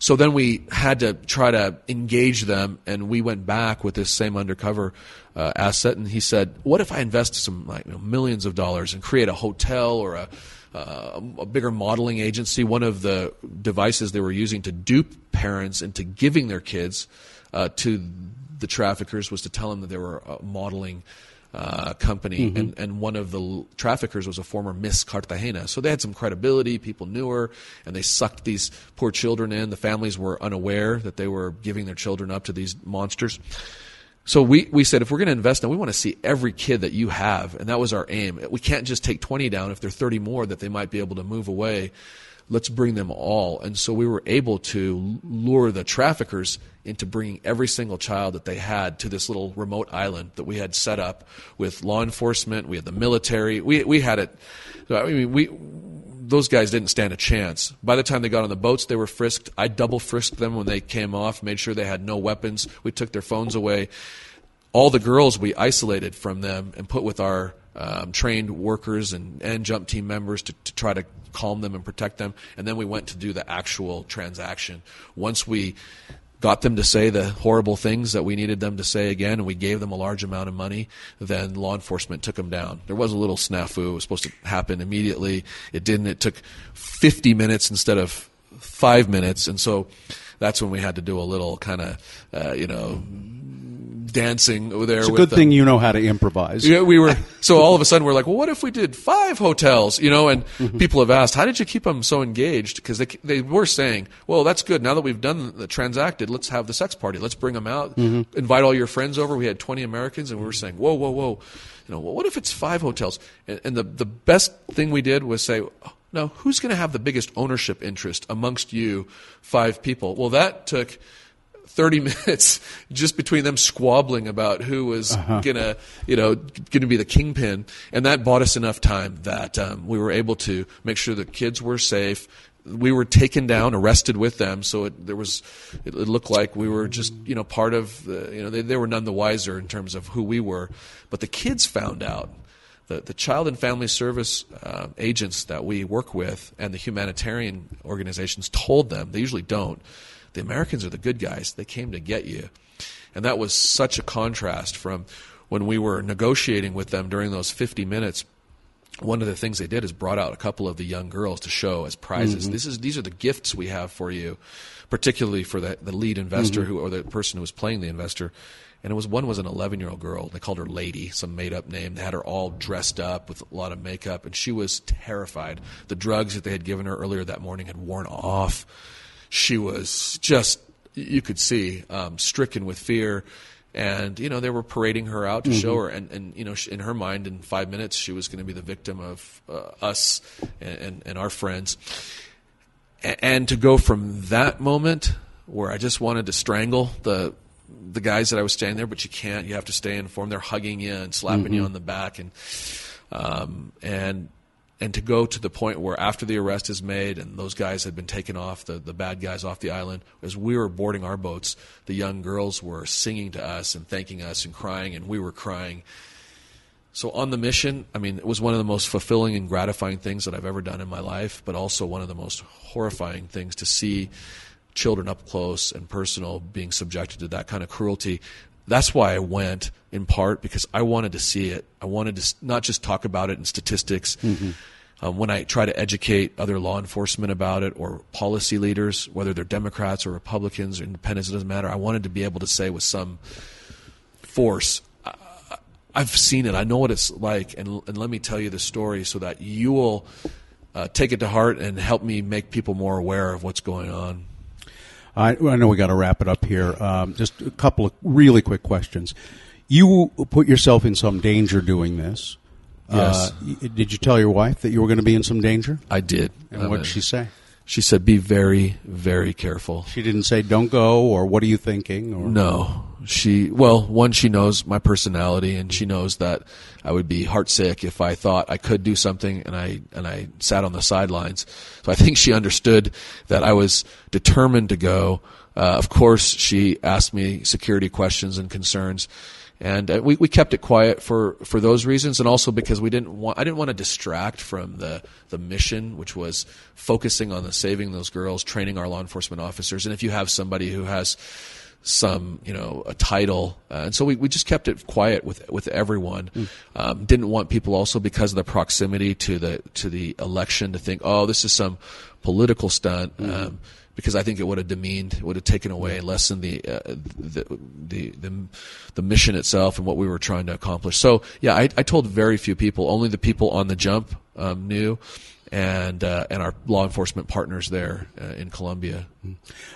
so then we had to try to engage them, and we went back with this same undercover uh, asset. And he said, "What if I invest some like you know, millions of dollars and create a hotel or a uh, a bigger modeling agency. One of the devices they were using to dupe parents into giving their kids uh, to the traffickers was to tell them that they were uh, modeling uh, company, mm-hmm. and, and one of the traffickers was a former Miss Cartagena. So they had some credibility. People knew her, and they sucked these poor children in. The families were unaware that they were giving their children up to these monsters. So we, we said, if we're going to invest now, we want to see every kid that you have, and that was our aim. We can't just take 20 down if there are 30 more that they might be able to move away let's bring them all. And so we were able to lure the traffickers into bringing every single child that they had to this little remote island that we had set up with law enforcement. We had the military. We we had it. I mean, we those guys didn't stand a chance. By the time they got on the boats, they were frisked. I double frisked them when they came off, made sure they had no weapons. We took their phones away. All the girls we isolated from them and put with our um, trained workers and, and jump team members to, to try to calm them and protect them. And then we went to do the actual transaction. Once we got them to say the horrible things that we needed them to say again, and we gave them a large amount of money, then law enforcement took them down. There was a little snafu. It was supposed to happen immediately. It didn't. It took 50 minutes instead of five minutes. And so that's when we had to do a little kind of, uh, you know, dancing over there. It's a good them. thing you know how to improvise. Yeah, we were. <laughs> So all of a sudden we're like, well, what if we did five hotels? You know, and mm-hmm. people have asked, how did you keep them so engaged? Because they they were saying, well, that's good. Now that we've done the transacted, let's have the sex party. Let's bring them out. Mm-hmm. Invite all your friends over. We had 20 Americans, and we were saying, whoa, whoa, whoa. You know, well, what if it's five hotels? And, and the the best thing we did was say. Oh, now, who's going to have the biggest ownership interest amongst you five people? Well, that took 30 <laughs> minutes just between them squabbling about who was uh-huh. gonna, you know, gonna be the kingpin, and that bought us enough time that um, we were able to make sure the kids were safe. We were taken down, arrested with them, so it, there was. It, it looked like we were just, you know, part of the. You know, they, they were none the wiser in terms of who we were, but the kids found out the, the child and family service uh, agents that we work with and the humanitarian organizations told them, they usually don't, the Americans are the good guys. They came to get you. And that was such a contrast from when we were negotiating with them during those 50 minutes. One of the things they did is brought out a couple of the young girls to show as prizes. Mm-hmm. This is these are the gifts we have for you, particularly for the, the lead investor mm-hmm. who or the person who was playing the investor and it was one was an 11 year old girl. They called her Lady, some made up name. They had her all dressed up with a lot of makeup, and she was terrified. The drugs that they had given her earlier that morning had worn off she was just you could see um, stricken with fear and you know they were parading her out to mm-hmm. show her and, and you know in her mind in five minutes she was going to be the victim of uh, us and, and, and, our friends and, and to go from that moment where i just wanted to strangle the the guys that I was standing there, but you can't. You have to stay informed. They're hugging you and slapping mm-hmm. you on the back, and um, and and to go to the point where after the arrest is made and those guys had been taken off, the, the bad guys off the island, as we were boarding our boats, the young girls were singing to us and thanking us and crying, and we were crying. So on the mission, I mean, it was one of the most fulfilling and gratifying things that I've ever done in my life, but also one of the most horrifying things to see children up close and personal being subjected to that kind of cruelty. That's why I went in part because I wanted to see it. I wanted to not just talk about it in statistics. Mm-hmm. Um, when I try to educate other law enforcement about it or policy leaders, whether they're Democrats or Republicans or independents, it doesn't matter. I wanted to be able to say with some force, I've seen it. I know what it's like, and and let me tell you the story so that you will uh, take it to heart and help me make people more aware of what's going on. I, I know we got to wrap it up here. Um, just a couple of really quick questions. You put yourself in some danger doing this. Yes. Uh, did you tell your wife that you were going to be in some danger? I did. And what did she say? She said, "Be very, very careful." She didn't say, "Don't go," or "What are you thinking?" Or no, she well, one, she knows my personality, and she knows that I would be heartsick if I thought I could do something and I and I sat on the sidelines. So I think she understood that I was determined to go. Uh, of course, she asked me security questions and concerns and uh, we, we kept it quiet for, for those reasons, and also because we didn't want I didn't want to distract from the the mission, which was focusing on the saving those girls, training our law enforcement officers, and if you have somebody who has some you know a title, uh, and so we, we just kept it quiet with with everyone. Mm. Um, didn't want people also because of the proximity to the to the election to think, oh, this is some political stunt. Mm. Um, because I think it would have demeaned, would have taken away, lessened the, uh, the, the, the the mission itself and what we were trying to accomplish. So yeah, I, I told very few people. Only the people on the jump um, knew, and uh, and our law enforcement partners there uh, in Colombia.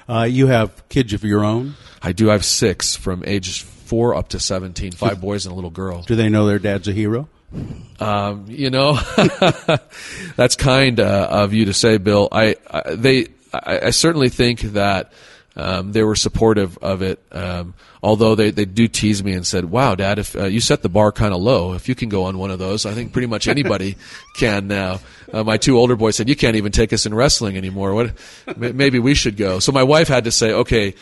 Uh, you have kids of your own. I do. I have six from age four up to seventeen. Five boys and a little girl. Do they know their dad's a hero? Um, you know, <laughs> that's kind uh, of you to say, Bill. I, I they I, I certainly think that um, they were supportive of it. Um, although they, they do tease me and said, "Wow, Dad, if uh, you set the bar kind of low, if you can go on one of those, I think pretty much anybody <laughs> can now." Uh, my two older boys said, "You can't even take us in wrestling anymore. What? Maybe we should go." So my wife had to say, "Okay."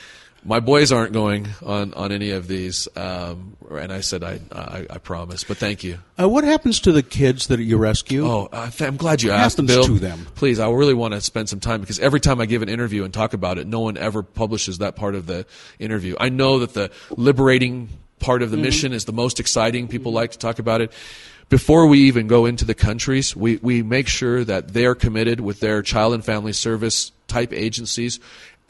my boys aren't going on, on any of these. Um, and I said, I, I, I, promise, but thank you. Uh, what happens to the kids that you rescue? Oh, uh, I'm glad you what asked, happens Bill. to them? Please, I really want to spend some time because every time I give an interview and talk about it, no one ever publishes that part of the interview. I know that the liberating part of the mm-hmm. mission is the most exciting. People mm-hmm. like to talk about it before we even go into the countries, we, we make sure that they're committed with their child and family service type agencies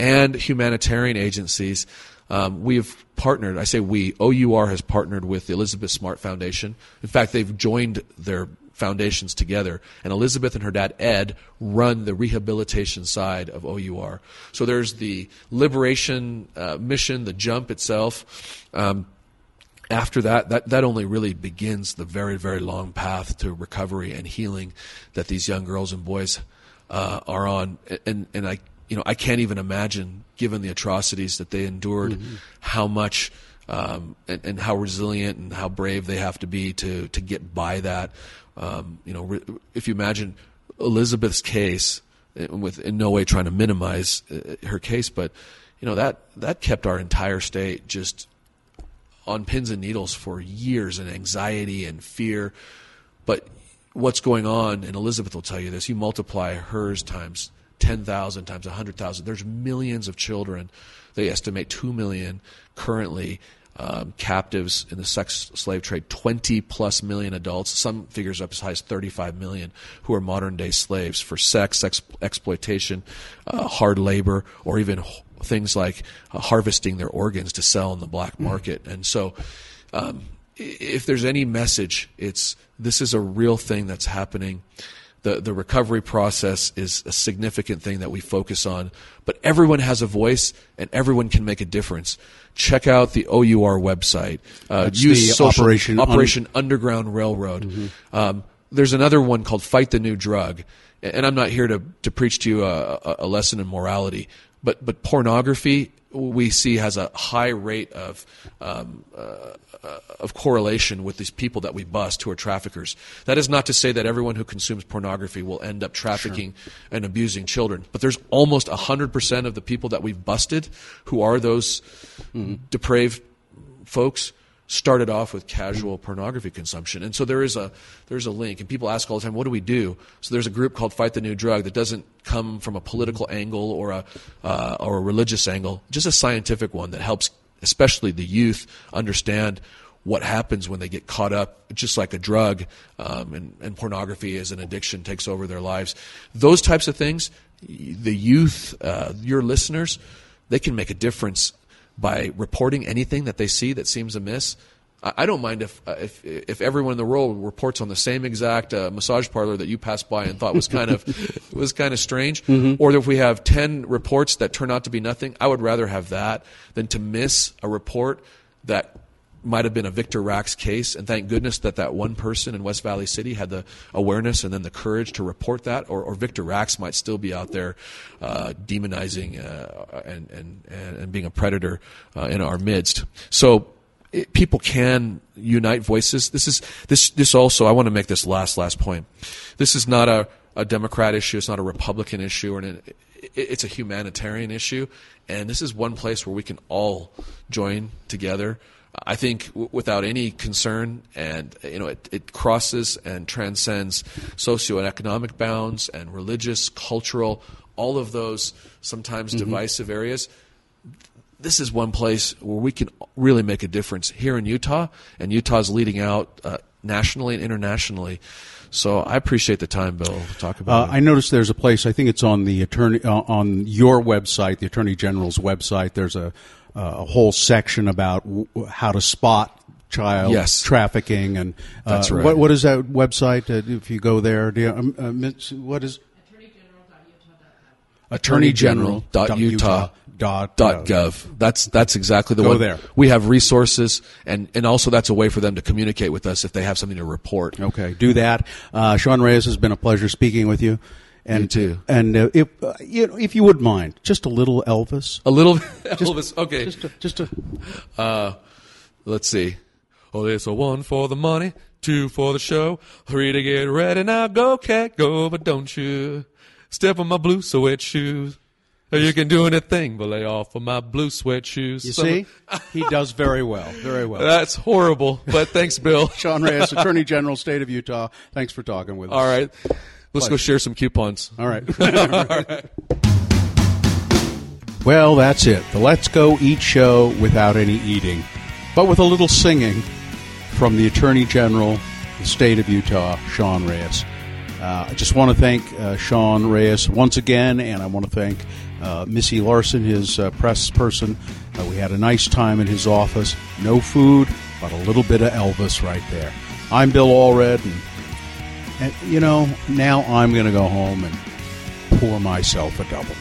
and humanitarian agencies. Um, we've partnered, I say we, OUR has partnered with the Elizabeth Smart Foundation. In fact, they've joined their foundations together. And Elizabeth and her dad, Ed, run the rehabilitation side of OUR. So there's the liberation uh, mission, the jump itself. Um, after that, that, that only really begins the very, very long path to recovery and healing that these young girls and boys uh, are on. And, and I you know, I can't even imagine, given the atrocities that they endured, mm-hmm. how much um, and, and, how resilient and how brave they have to be to to get by that. Um, you know, if you imagine Elizabeth's case, eh, with in no way trying to minimize uh, her case, but you know that that kept our entire state just on pins and needles for years and anxiety and fear. But what's going on, and Elizabeth will tell you this, you multiply hers times 10,000 times 100,000. There's millions of children. They estimate 2 million currently um, captives in the sex slave trade, 20 plus million adults, some figures up as high as 35 million, who are modern day slaves for sex, ex- exploitation, uh, hard labor, or even things like uh, harvesting their organs to sell in the black mm. market. And so, um, if there's any message, it's this is a real thing that's happening the, the recovery process is a significant thing that we focus on. But everyone has a voice and everyone can make a difference. Check out the OUR website. Uh, use social, Operation, Operation Un- Underground Railroad. Mm-hmm. Um, there's another one called Fight the New Drug. And I'm not here to, to preach to you a, a lesson in morality, but but pornography we see has a high rate of um, uh, of correlation with these people that we bust who are traffickers. That is not to say that everyone who consumes pornography will end up trafficking sure. and abusing children, but there's almost 100% of the people that we've busted who are those mm-hmm. depraved folks started off with casual pornography consumption. And so there is a there's a link and people ask all the time what do we do? So there's a group called Fight the New Drug that doesn't come from a political angle or a uh, or a religious angle, just a scientific one that helps especially the youth understand what happens when they get caught up, just like a drug, um, and, and pornography as an addiction takes over their lives. Those types of things, the youth, uh, your listeners, they can make a difference by reporting anything that they see that seems amiss. I don't mind if uh, if if everyone in the world reports on the same exact uh, massage parlor that you passed by and thought was kind of <laughs> was kind of strange, mm-hmm. or if we have ten reports that turn out to be nothing. I would rather have that than to miss a report that might have been a Victor Rax case, and thank goodness that that one person in West Valley City had the awareness and then the courage to report that, or, or Victor Rax might still be out there uh, demonizing uh, and, and, and being a predator uh, in our midst. So it, people can unite voices. This is this this also. I want to make this last last point. This is not a, a Democrat issue. It's not a Republican issue, or an, it's a humanitarian issue. And this is one place where we can all join together I think w- without any concern, and you know, it, it crosses and transcends socioeconomic bounds and religious, cultural, all of those sometimes mm-hmm. divisive areas. This is one place where we can really make a difference here in Utah, and Utah's leading out uh, nationally and internationally. So I appreciate the time, Bill, to talk about. Uh, I noticed there's a place. I think it's on the attorney uh, on your website, the Attorney General's website. There's a a whole section about w- how to spot child yes. trafficking and uh, that's right. What, what is that website? Uh, if you go there, do you, um, uh, what is attorneygeneral.utah.gov. That's that's exactly the Go one. there. We have resources, and and also that's a way for them to communicate with us if they have something to report. Okay, do that. Uh, Sean Reyes has been a pleasure speaking with you. And, too. And uh, if uh, you know, if you would mind, just a little Elvis. A little <laughs> Elvis. Okay. Just a, just a. Uh, let's see. Oh, there's a one for the money, two for the show, three to get ready. Now go, cat, go, but don't you step on my blue suede shoes. You can do anything but lay off of my blue sweat shoes. You see, <laughs> he does very well, very well. That's horrible, but thanks, Bill. <laughs> Sean Reyes, Attorney General, State of Utah. Thanks for talking with us. All right. Let's go share some coupons. <laughs> All right. Well, that's it. The Let's Go Eat show without any eating, but with a little singing from the Attorney General, the state of Utah, Sean Reyes. Uh, I just want to thank uh, Sean Reyes once again, and I want to thank uh, Missy Larson, his uh, press person. Uh, we had a nice time in his office. No food, but a little bit of Elvis right there. I'm Bill Allred, and and, you know, now I'm going to go home and pour myself a double.